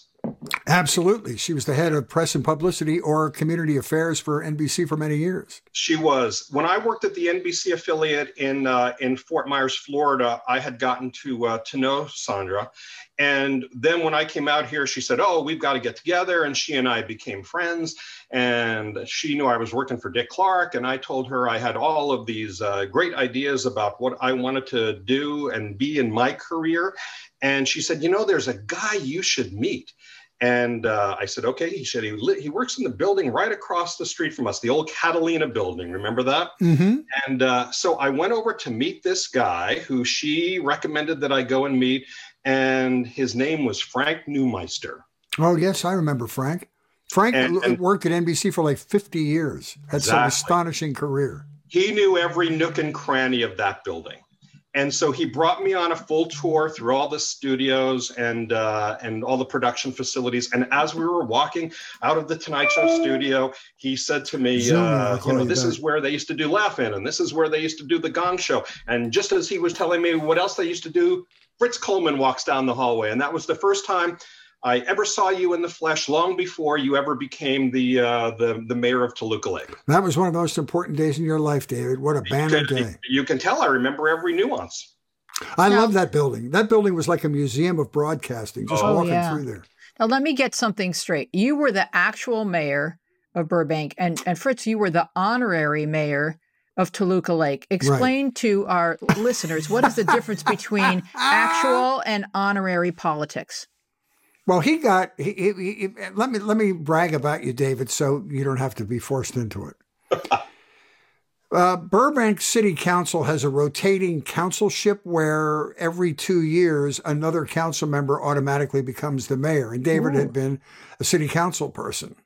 Absolutely. She was the head of press and publicity or community affairs for NBC for many years. She was. When I worked at the NBC affiliate in uh, in Fort Myers, Florida, I had gotten to uh, to know Sandra. And then when I came out here, she said, "Oh, we've got to get together." And she and I became friends. And she knew I was working for Dick Clark, and I told her I had all of these uh, great ideas about what I wanted to do and be in my career. And she said, "You know, there's a guy you should meet." And uh, I said, okay. He said he li- he works in the building right across the street from us, the old Catalina building. Remember that? Mm-hmm. And uh, so I went over to meet this guy who she recommended that I go and meet, and his name was Frank Neumeister. Oh yes, I remember Frank. Frank And- and- worked at NBC for like 50 years. Had some astonishing career. he knew every nook and cranny of that building. And so he brought me on a full tour through all the studios and uh, and all the production facilities. And as we were walking out of the Tonight Show studio, he said to me, uh, "You know, this back." is where they used to do Laugh In, and this is where they used to do the Gong Show." And just as he was telling me what else they used to do, Fritz Coleman walks down the hallway, and that was the first time I ever saw you in the flesh. Long before you ever became the uh, the the mayor of Toluca Lake. That was one of the most important days in your life, David. What a banner You can, day. you can tell I remember every nuance. I Now- love that building. That building was like a museum of broadcasting, just Oh, walking yeah. through there. Now let me get something straight. You were the actual mayor of Burbank, and and Fritz, you were the honorary mayor of Toluca Lake. Explain to our listeners what is the difference between actual and honorary politics. Well, he got. He, he, he, let me let me brag about you, David, so you don't have to be forced into it. Uh, Burbank City Council has a rotating councilship where every two years another council member automatically becomes the mayor. And David Ooh. had been a city council person.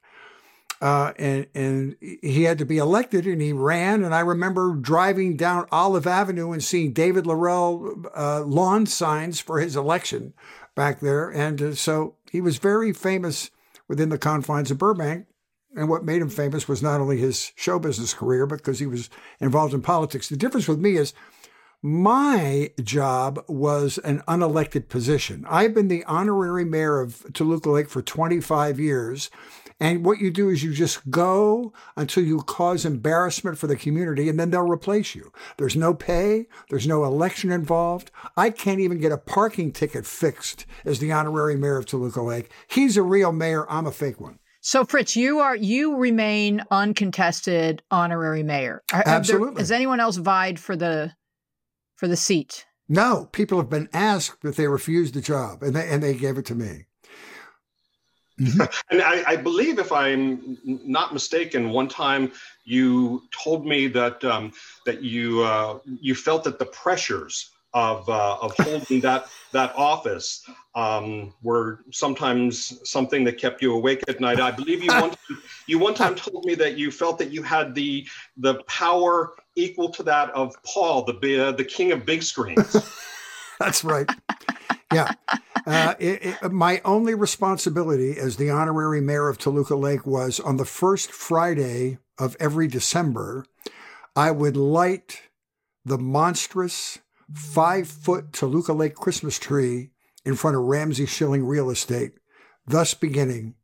Uh, and and he had to be elected, and he ran. And I remember driving down Olive Avenue and seeing David Laurell uh, lawn signs for his election back there. And uh, so he was very famous within the confines of Burbank. And what made him famous was not only his show business career, but because he was involved in politics. The difference with me is my job was an unelected position. I've been the honorary mayor of Toluca Lake for 25 years. And what you do is you just go until you cause embarrassment for the community and then they'll replace you. There's no pay, there's no election involved. I can't even get a parking ticket fixed as the honorary mayor of Toluca Lake. He's a real mayor, I'm a fake one. So Fritz, you are you remain uncontested honorary mayor. Are- have there- Absolutely. has anyone else vied for the for the seat? No, people have been asked, but they refused the job and they, and they gave it to me. And I, I believe, if I'm not mistaken, one time you told me that um, that you uh, you felt that the pressures of uh, of holding that that office um, were sometimes something that kept you awake at night. I believe you one you one time told me that you felt that you had the the power equal to that of Paul, the uh, the king of big screens. That's right. Yeah. Uh, it, it, my only responsibility as the honorary mayor of Toluca Lake was on the first Friday of every December, I would light the monstrous five foot Toluca Lake Christmas tree in front of Ramsey Shilling Real Estate, thus beginning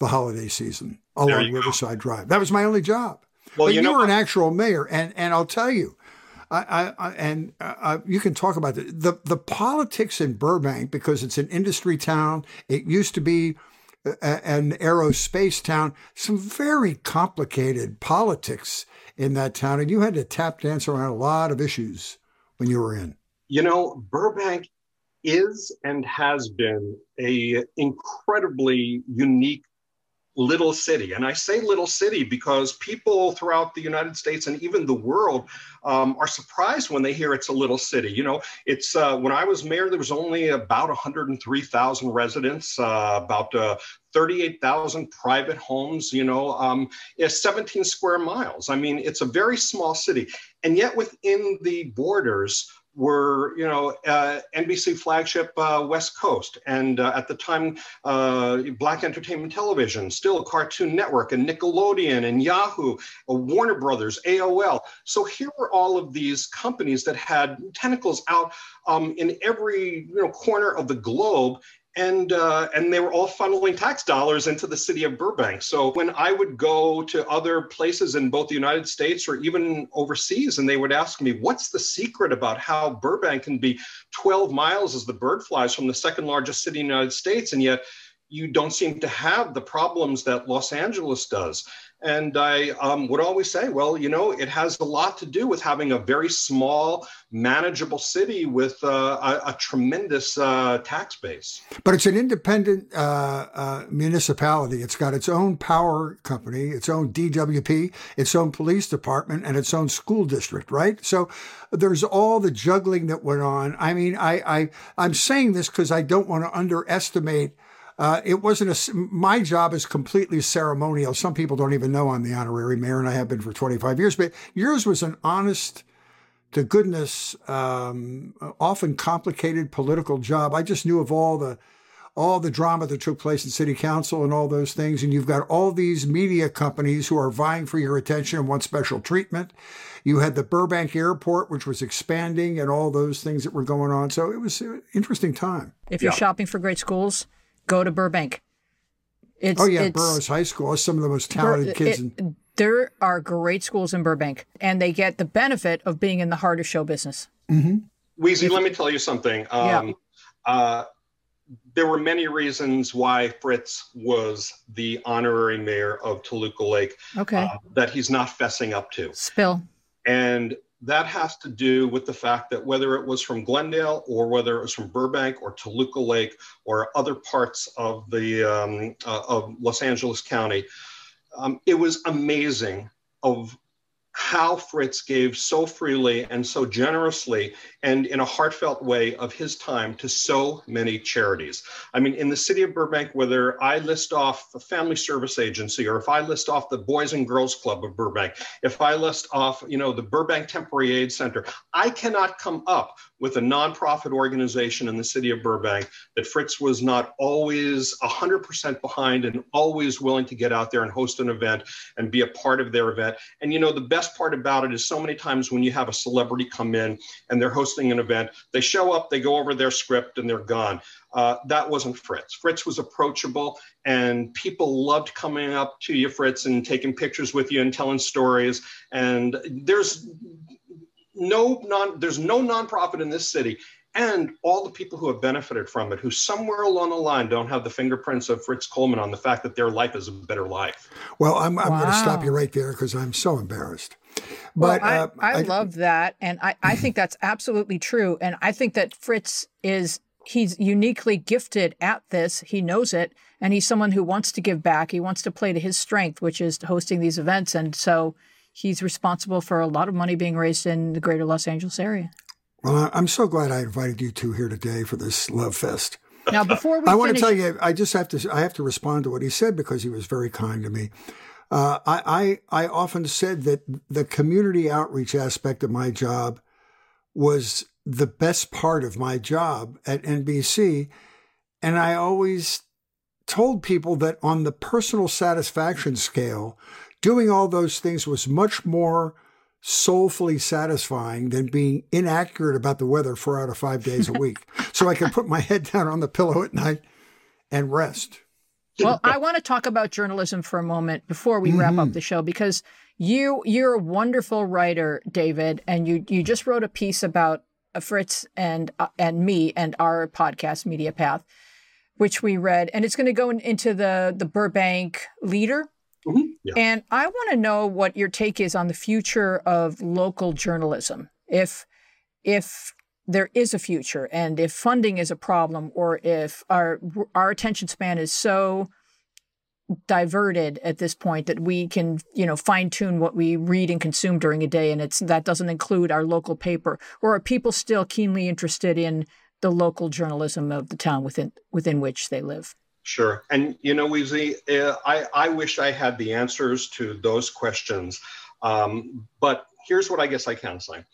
the holiday season along you go. Riverside Drive. That was my only job. Well, but you you, know, were an actual mayor, and and I'll tell you, I, I, and uh, uh, you can talk about the, the the politics in Burbank because it's an industry town. It used to be a, an aerospace town. Some very complicated politics in that town, and you had to tap dance around a lot of issues when you were in. you know, Burbank is and has been a incredibly unique little city. And I say little city because people throughout the United States and even the world um, are surprised when they hear it's a little city. You know, it's uh, when I was mayor, there was only about 103,000 residents, uh, about uh, 38,000 private homes, you know, um, 17 square miles. I mean, it's a very small city. And yet within the borders, were you know uh, NBC flagship uh, West Coast, and uh, at the time uh, Black Entertainment Television, still Cartoon Network, and Nickelodeon, and Yahoo, uh, Warner Brothers, AOL. So here were all of these companies that had tentacles out um, in every you know corner of the globe. And uh, and they were all funneling tax dollars into the city of Burbank. So when I would go to other places in both the United States or even overseas, and they would ask me, "What's the secret about how Burbank can be 12 miles as the bird flies from the second largest city in the United States, and yet you don't seem to have the problems that Los Angeles does?" And I um, would always say, well, you know, it has a lot to do with having a very small, manageable city with uh, a, a, tremendous uh, tax base. But it's an independent uh, uh municipality. It's got its own power company, its own DWP, its own police department, and its own school district, right? So there's all the juggling that went on. I mean, I, I I'm saying this because I don't want to underestimate uh, it wasn't a, my job is completely ceremonial. Some people don't even know I'm the honorary mayor, and I have been for 25 years. But yours was an honest to goodness, um, often complicated political job. I just knew of all the all the drama that took place in city council and all those things. And you've got all these media companies who are vying for your attention and want special treatment. You had the Burbank airport, which was expanding and all those things that were going on. So it was an interesting time. If you're yeah. shopping for great schools, go to Burbank. It's, oh yeah, it's, Burroughs High School. Some of the most talented Bur- kids. It, in- there are great schools in Burbank, and they get the benefit of being in the heart of show business. Mm-hmm. Weezy, let me tell you something. Um, yeah. Uh, there were many reasons why Fritz was the honorary mayor of Toluca Lake. Okay. Uh, that he's not fessing up to. Spill. And that has to do with the fact that whether it was from Glendale or whether it was from Burbank or Toluca Lake or other parts of the um, uh, of Los Angeles County, um, it was amazing of how Fritz gave so freely and so generously and in a heartfelt way of his time to so many charities. I mean, in the city of Burbank, whether I list off the Family Service Agency or if I list off the Boys and Girls Club of Burbank, if I list off, you know, the Burbank Temporary Aid Center, I cannot come up with a nonprofit organization in the city of Burbank that Fritz was not always 100% behind and always willing to get out there and host an event and be a part of their event. And you know, the best part about it is so many times when you have a celebrity come in and they're hosting an event, they show up, they go over their script, and they're gone. Uh, that wasn't Fritz. Fritz was approachable, and people loved coming up to you, Fritz, and taking pictures with you and telling stories. And there's no non there's no nonprofit in this city and all the people who have benefited from it who somewhere along the line don't have the fingerprints of fritz coleman on the fact that their life is a better life well i'm, I'm wow. going to stop you right there because i'm so embarrassed but well, I, uh, I, I love that and I, I think that's absolutely true and i think that fritz is he's uniquely gifted at this he knows it and he's someone who wants to give back he wants to play to his strength which is hosting these events and so he's responsible for a lot of money being raised in the greater Los Angeles area. Well, I'm so glad I invited you two here today for this love fest. Now, before we, I want to tell you, I just have to, I have to respond to what he said because he was very kind to me. Uh, I, I, I often said that the community outreach aspect of my job was the best part of my job at NBC, and I always told people that on the personal satisfaction scale, doing all those things was much more soulfully satisfying than being inaccurate about the weather four out of five days a week. so I can put my head down on the pillow at night and rest. Well, I want to talk about journalism for a moment before we mm-hmm. wrap up mm-hmm. the show because you you're a wonderful writer, David, and you you just wrote a piece about uh, Fritz and uh, and me and our podcast Media Path, which we read, and it's going to go in, into the the Burbank Leader Mm-hmm. Yeah. And I want to know what your take is on the future of local journalism. If if there is a future and if funding is a problem or if our our attention span is so diverted at this point that we can you know fine tune what we read and consume during a day and it's that doesn't include our local paper or are people still keenly interested in the local journalism of the town within within which they live Sure. And, you know, Weezy, uh, I, I wish I had the answers to those questions. Um, but here's what I guess I can say.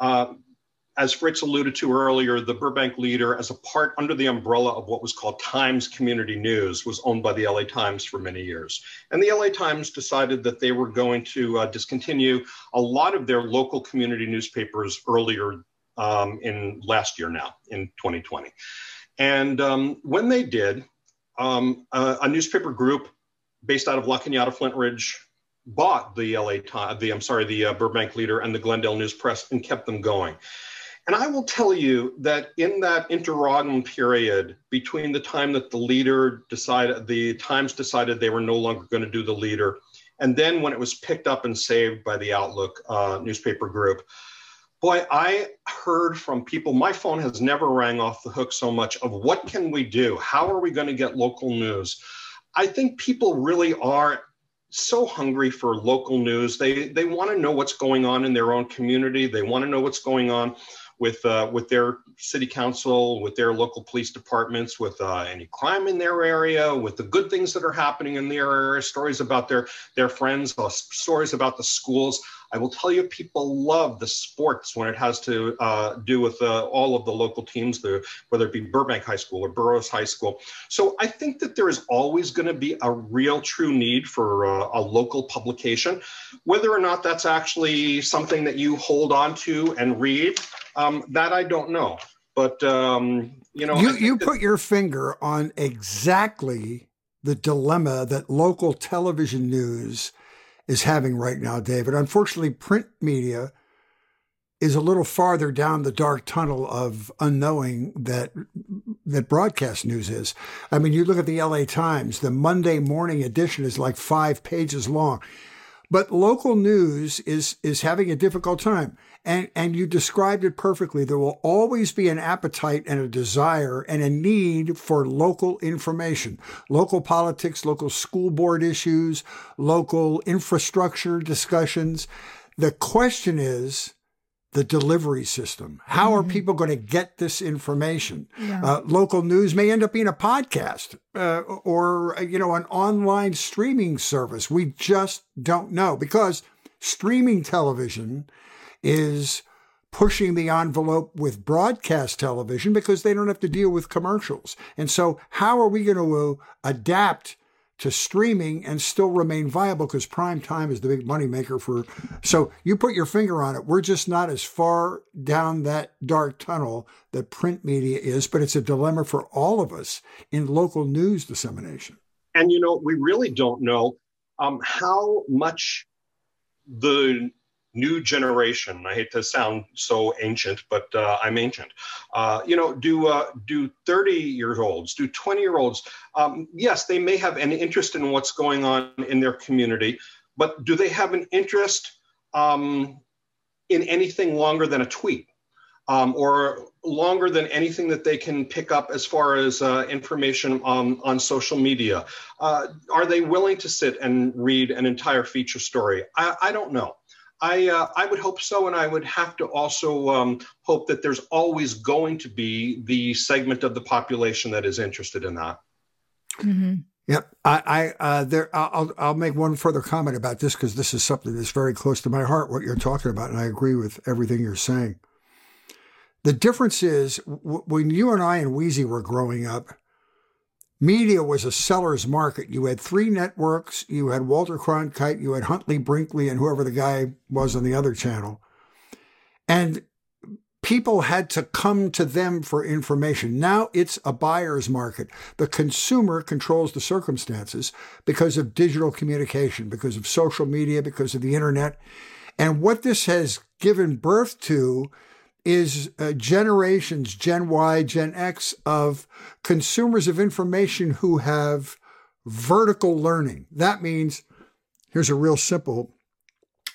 Uh, as Fritz alluded to earlier, the Burbank Leader, as a part under the umbrella of what was called Times Community News, was owned by the LA Times for many years. And the LA Times decided that they were going to uh, discontinue a lot of their local community newspapers earlier um, in last year now, in 2020. And um, when they did, um, a, a, newspaper group based out of La Cañada Flintridge bought the LA Times, the I'm sorry, the uh, Burbank Leader and the Glendale News Press and kept them going. And I will tell you that in that interregnum period between the time that the leader decided, the Times decided they were no longer going to do the leader, and then when it was picked up and saved by the Outlook uh, newspaper group, boy, I heard from people. My phone has never rang off the hook so much of what can we do? How are we going to get local news? I think people really are so hungry for local news. They they want to know what's going on in their own community. They want to know what's going on with uh, with their city council, with their local police departments, with uh, any crime in their area, with the good things that are happening in their area, stories about their their friends, uh, stories about the schools. I will tell you, people love the sports when it has to uh, do with uh, all of the local teams, the, whether it be Burbank High School or Burroughs High School. So I think that there is always going to be a real, true need for uh, a local publication. Whether or not that's actually something that you hold on to and read, um, that I don't know. But um, you know, you, you put your finger on exactly the dilemma that local television news is having right now, David. Unfortunately, print media is a little farther down the dark tunnel of unknowing that that broadcast news is. I mean, you look at the LA Times, the Monday morning edition is like 5 pages long. But local news is is having a difficult time. And and you described it perfectly. There will always be an appetite and a desire and a need for local information, local politics, local school board issues, local infrastructure discussions. The question is the delivery system. How are mm-hmm. people going to get this information? Yeah. Uh, local news may end up being a podcast uh, or you know an online streaming service. We just don't know because streaming television is pushing the envelope with broadcast television because they don't have to deal with commercials. And so, how are we going to adapt? to streaming and still remain viable because prime time is the big moneymaker for so you put your finger on it we're just not as far down that dark tunnel that print media is but it's a dilemma for all of us in local news dissemination and you know we really don't know um, how much the new generation. I hate to sound so ancient, but uh, I'm ancient. Uh, you know, do uh, do 30 year olds, do 20 year olds? Um, yes, they may have an interest in what's going on in their community, but do they have an interest um, in anything longer than a tweet? Um, or longer than anything that they can pick up as far as uh, information on, on social media. Uh, are they willing to sit and read an entire feature story? I, I don't know. I uh, I would hope so, and I would have to also um, hope that there's always going to be the segment of the population that is interested in that. Mm-hmm. Yep, I, I uh, there. I'll I'll make one further comment about this because this is something that's very close to my heart. What you're talking about, and I agree with everything you're saying. The difference is w- when you and I and Weezy were growing up, Media was a seller's market. You had three networks. You had Walter Cronkite, you had Huntley Brinkley, and whoever the guy was on the other channel. And people had to come to them for information. Now it's a buyer's market. The consumer controls the circumstances because of digital communication, because of social media, because of the internet. And what this has given birth to is uh, generations, Gen Y, Gen X, of consumers of information who have vertical learning. That means, here's a real simple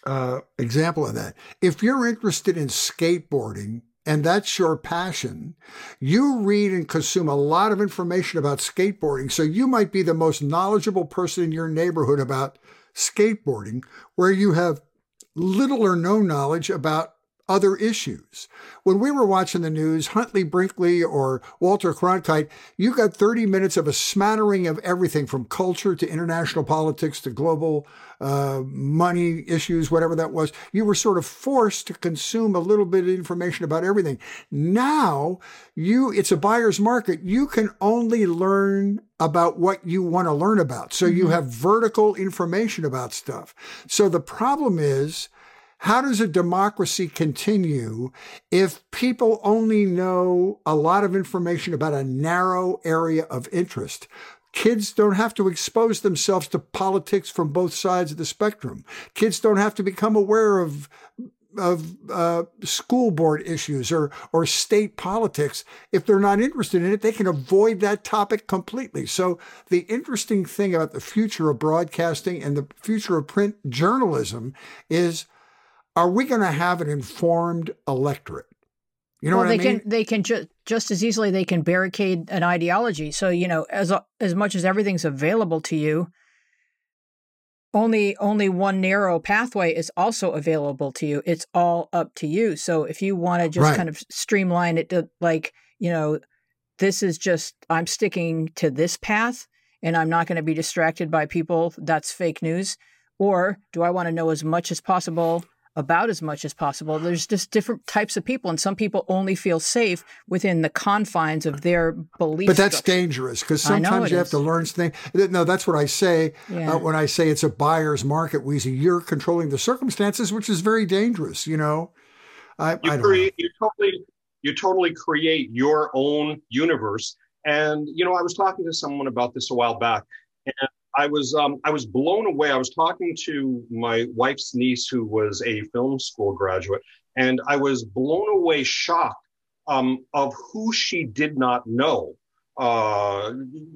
uh, example of that. If you're interested in skateboarding, and that's your passion, you read and consume a lot of information about skateboarding. So you might be the most knowledgeable person in your neighborhood about skateboarding, where you have little or no knowledge about other issues. When we were watching the news, Huntley Brinkley or Walter Cronkite, you got 30 minutes of a smattering of everything from culture to international politics to global uh, money issues, whatever that was. You were sort of forced to consume a little bit of information about everything. Now, you it's a buyer's market. You can only learn about what you want to learn about. So mm-hmm. you have vertical information about stuff. So the problem is how does a democracy continue if people only know a lot of information about a narrow area of interest? Kids don't have to expose themselves to politics from both sides of the spectrum. Kids don't have to become aware of of uh, school board issues or or state politics. If they're not interested in it, they can avoid that topic completely. So the interesting thing about the future of broadcasting and the future of print journalism is: Are we going to have an informed electorate? You know well, what they I mean? can they can ju- just as easily they can barricade an ideology. So you know, as as much as everything's available to you, only only one narrow pathway is also available to you. It's all up to you. So if you want to just Right. kind of streamline it to like you know, this is just I'm sticking to this path, and I'm not going to be distracted by people. That's fake news. Or do I want to know as much as possible? About as much as possible. There's just different types of people, and some people only feel safe within the confines of their belief. But that's structure. dangerous because sometimes it you have to learn things. No, that's what I say Yeah. uh, when I say it's a buyer's market, Weezy. You're controlling the circumstances, which is very dangerous. You know, I, you I don't create you totally you totally create your own universe and you know i was talking to someone about this a while back and i was um, i was blown away i was talking to my wife's niece who was a film school graduate and i was blown away shocked um, of who she did not know uh,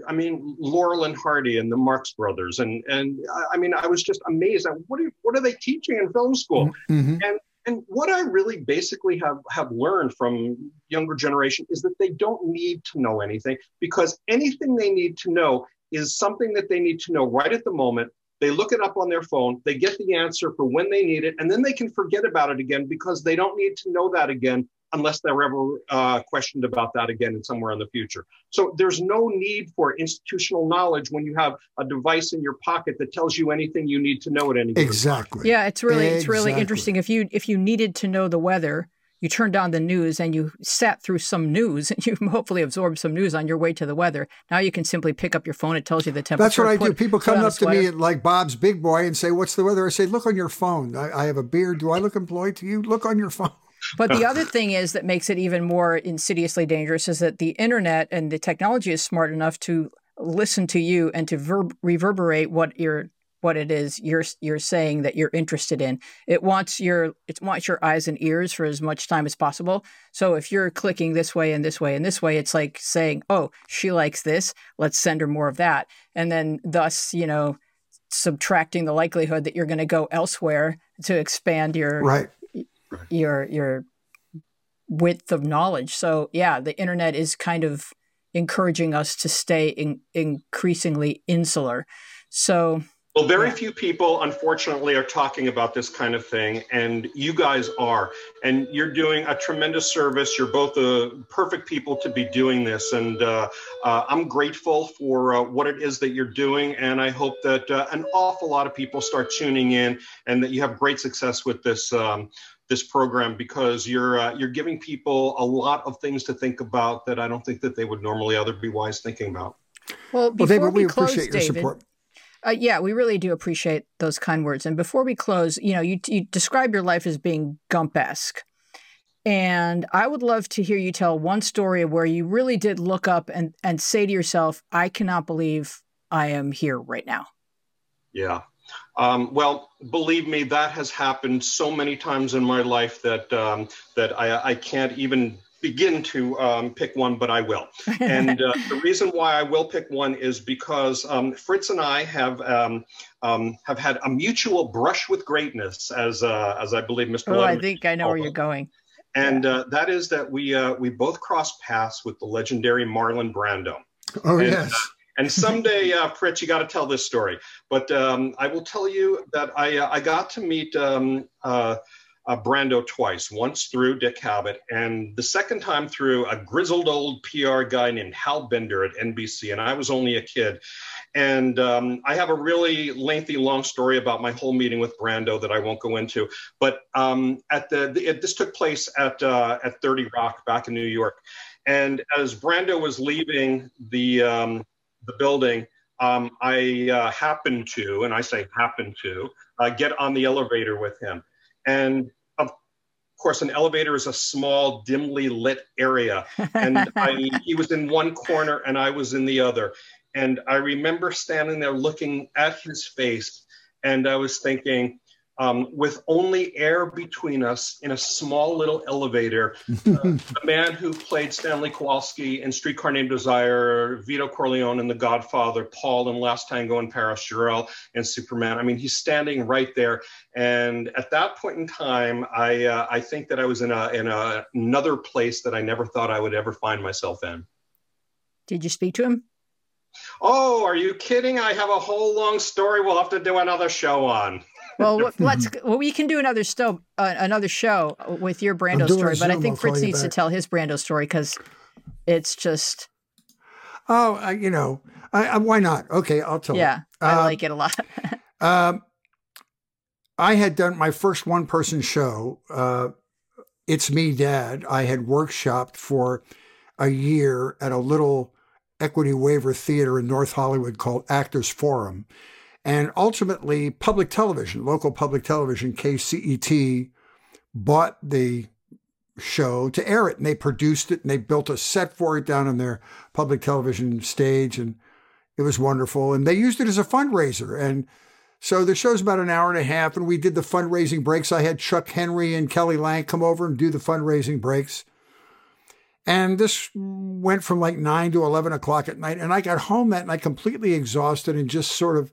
I mean, Laurel and Hardy and the Marx Brothers, and and I- mean, I was just amazed at what are what are they teaching in film school? know. Mhm. And what I really basically have, have learned from younger generation is that they don't need to know anything because anything they need to know is something that they need to know right at the moment. They look it up on their phone, they get the answer for when they need it, and then they can forget about it again because they don't need to know that again unless they're ever uh, questioned about that again in somewhere in the future. So there's no need for institutional knowledge when you have a device in your pocket that tells you anything you need to know at any time. Exactly. Yeah, it's really it's really interesting. If you if you needed to know the weather, you turned on the news and you sat through some news and you hopefully absorbed some news on your way to the weather. Now you can simply pick up your phone. It tells you the temperature. That's what I do. People come up to me like Bob's Big Boy and say, "What's the weather?" I say, "Look on your phone. I, I have a beard. Do I look employed to you? Look on your phone." But the other thing is that makes it even more insidiously dangerous is that the internet and the technology is smart enough to listen to you and to verb- reverberate what you're what it is you're you're saying that you're interested in. It wants your it wants your eyes and ears for as much time as possible. So if you're clicking this way and this way and this way, it's like saying, "Oh, she likes this. Let's send her more of that." And then thus, you know, subtracting the likelihood that you're going to go elsewhere to expand your Right. your your width of knowledge. So yeah, the internet is kind of encouraging us to stay in, increasingly insular. So Well, very few people, unfortunately, are talking about this kind of thing, and you guys are. And you're doing a tremendous service. You're both the perfect people to be doing this. And uh, uh, I'm grateful for uh, what it is that you're doing. And I hope that uh, an awful lot of people start tuning in and that you have great success with this. Um, this program because you're uh, you're giving people a lot of things to think about that I don't think that they would normally otherwise be wise thinking about. well, Well, before David, we, we close, appreciate your David, support. Uh, yeah, we really do appreciate those kind words. And before we close, you know, you, you describe your life as being Gump-esque. And I would love to hear you tell one story where you really did look up and, and say to yourself, I cannot believe I am here right now. Yeah. Um, well, believe me, that has happened so many times in my life that um, that I, I can't even begin to um, pick one, but I will. And uh, the reason why I will pick one is because um, Fritz and I have um, um, have had a mutual brush with greatness, as uh, as I believe Mr. oh, I think I know where you're going. and uh, that is that we uh, we both crossed paths with the legendary Marlon Brando. Oh and, yes. And someday, uh, Fritz, you got to tell this story. But um, I will tell you that I uh, I got to meet um, uh, uh, Brando twice. Once through Dick Cavett, and the second time through a grizzled old PR guy named Hal Bender at NBC. And I was only a kid. And um, I have a really lengthy, long story about my whole meeting with Brando that I won't go into. But um, at the, the it, this took place at uh, at 30 Rock back in New York. And as Brando was leaving the um, the building, um, I uh, happened to, and I say happened to, uh, get on the elevator with him. And of course, an elevator is a small, dimly lit area. And I, he was in one corner and I was in the other. And I remember standing there looking at his face, and I was thinking, um, with only air between us in a small little elevator. Uh, the man who played Stanley Kowalski in Streetcar Named Desire, Vito Corleone in The Godfather, Paul in Last Tango in Paris, Jor-El in Superman. I mean, he's standing right there. And at that point in time, I uh, I think that I was in a in a, another place that I never thought I would ever find myself in. Did you speak to him? Oh, are you kidding? I have a whole long story. We'll have to do another show on. Well, let's. Well, we can do another sto- uh, another show with your Brando story, but I think Fritz needs to tell his Brando story because it's just. Oh, uh, you know, I, I, why not? Okay, I'll tell. Yeah, I uh, like it a lot. um, I had done my first one-person show. Uh, it's me, Dad. I had workshopped for a year at a little equity waiver theater in North Hollywood called Actors Forum. And ultimately, public television, local public television, KCET, bought the show to air it. And they produced it and they built a set for it down on their public television stage. And it was wonderful. And they used it as a fundraiser. And so the show's about an hour and a half. And we did the fundraising breaks. I had Chuck Henry and Kelly Lange come over and do the fundraising breaks. And this went from like nine to 11 o'clock at night. And I got home that night completely exhausted and just sort of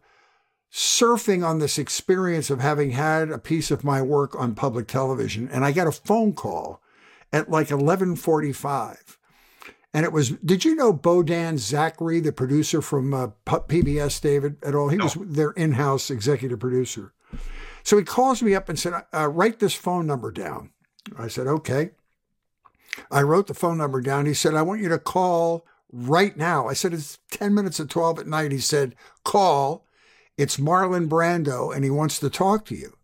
surfing on this experience of having had a piece of my work on public television. And I got a phone call at like 1145. And it was, did you know Bohdan Zachary, the producer from uh, PBS, David, at all? He no. was their in house executive producer. So he calls me up and said, uh, write this phone number down. I said, okay. I wrote the phone number down. He said, I want you to call right now. I said, It's 10 minutes at 12 at night. He said, Call. It's Marlon Brando, and he wants to talk to you.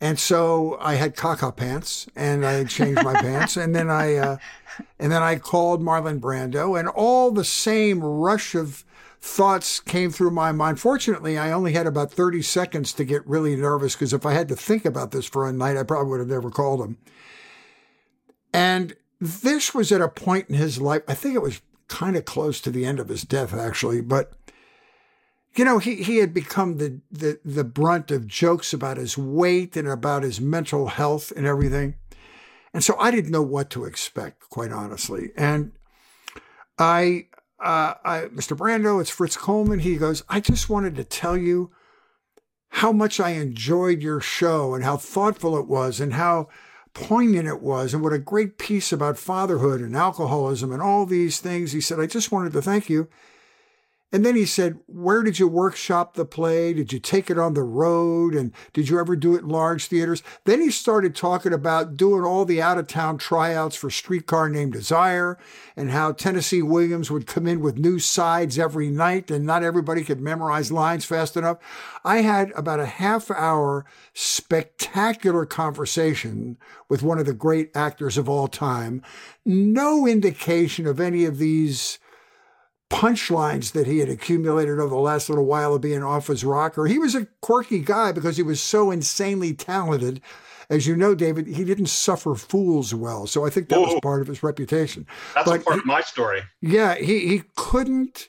And so I had caca pants, and I changed my pants, and then I, uh, and then I called Marlon Brando, and all the same rush of thoughts came through my mind. Fortunately, I only had about 30 seconds to get really nervous because if I had to think about this for a night, I probably would have never called him. And this was at a point in his life, I think it was kind of close to the end of his death, actually, but you know, he, he had become the, the, the brunt of jokes about his weight and about his mental health and everything. And so I didn't know what to expect, quite honestly. And I, uh, I, Mr. Brando, it's Fritz Coleman. He goes, I just wanted to tell you how much I enjoyed your show and how thoughtful it was and how poignant it was and what a great piece about fatherhood and alcoholism and all these things. He said, I just wanted to thank you. And then he said, Where did you workshop the play? Did you take it on the road? And did you ever do it in large theaters? Then he started talking about doing all the out of town tryouts for Streetcar Named Desire and how Tennessee Williams would come in with new sides every night and not everybody could memorize lines fast enough. I had about a half hour spectacular conversation with one of the great actors of all time. No indication of any of these punchlines that he had accumulated over the last little while of being off his rocker. He was a quirky guy because he was so insanely talented. As you know, David, he didn't suffer fools well. So I think that was part of his reputation. That's but part he, of my story. Yeah, he, he couldn't,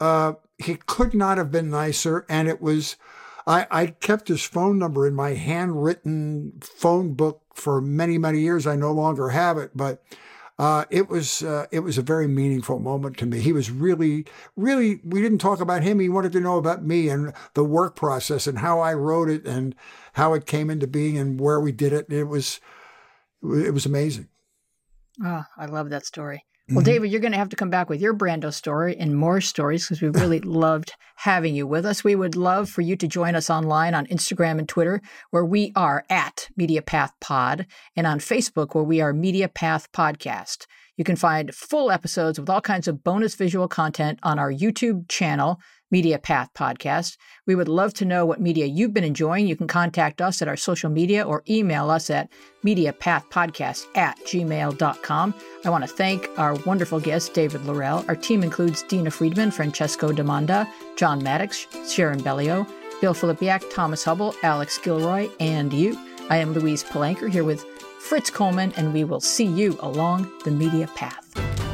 uh, he could not have been nicer. And it was, I, I kept his phone number in my handwritten phone book for many, many years. I no longer have it, but uh, it was uh, it was a very meaningful moment to me. He was really, really. We didn't talk about him. He wanted to know about me and the work process and how I wrote it and how it came into being and where we did it. It was it was amazing. Oh, I love that story. Well, mm-hmm. David, you're going to have to come back with your Brando story and more stories because we really loved having you with us. We would love for you to join us online on Instagram and Twitter, where we are at MediaPath Pod, and on Facebook, where we are MediaPath Podcast. You can find full episodes with all kinds of bonus visual content on our YouTube channel, Media Path podcast. We would love to know what media you've been enjoying. You can contact us at our social media or email us at mediapathpodcast at gmail.com. I want to thank our wonderful guest, David Laurell. Our team includes Dina Friedman, Francesco Demanda, John Maddox, Sharon Bellio, Bill Filipiak, Thomas Hubble, Alex Gilroy, and you. I am Louise Palanker here with Fritz Coleman, and we will see you along the media path.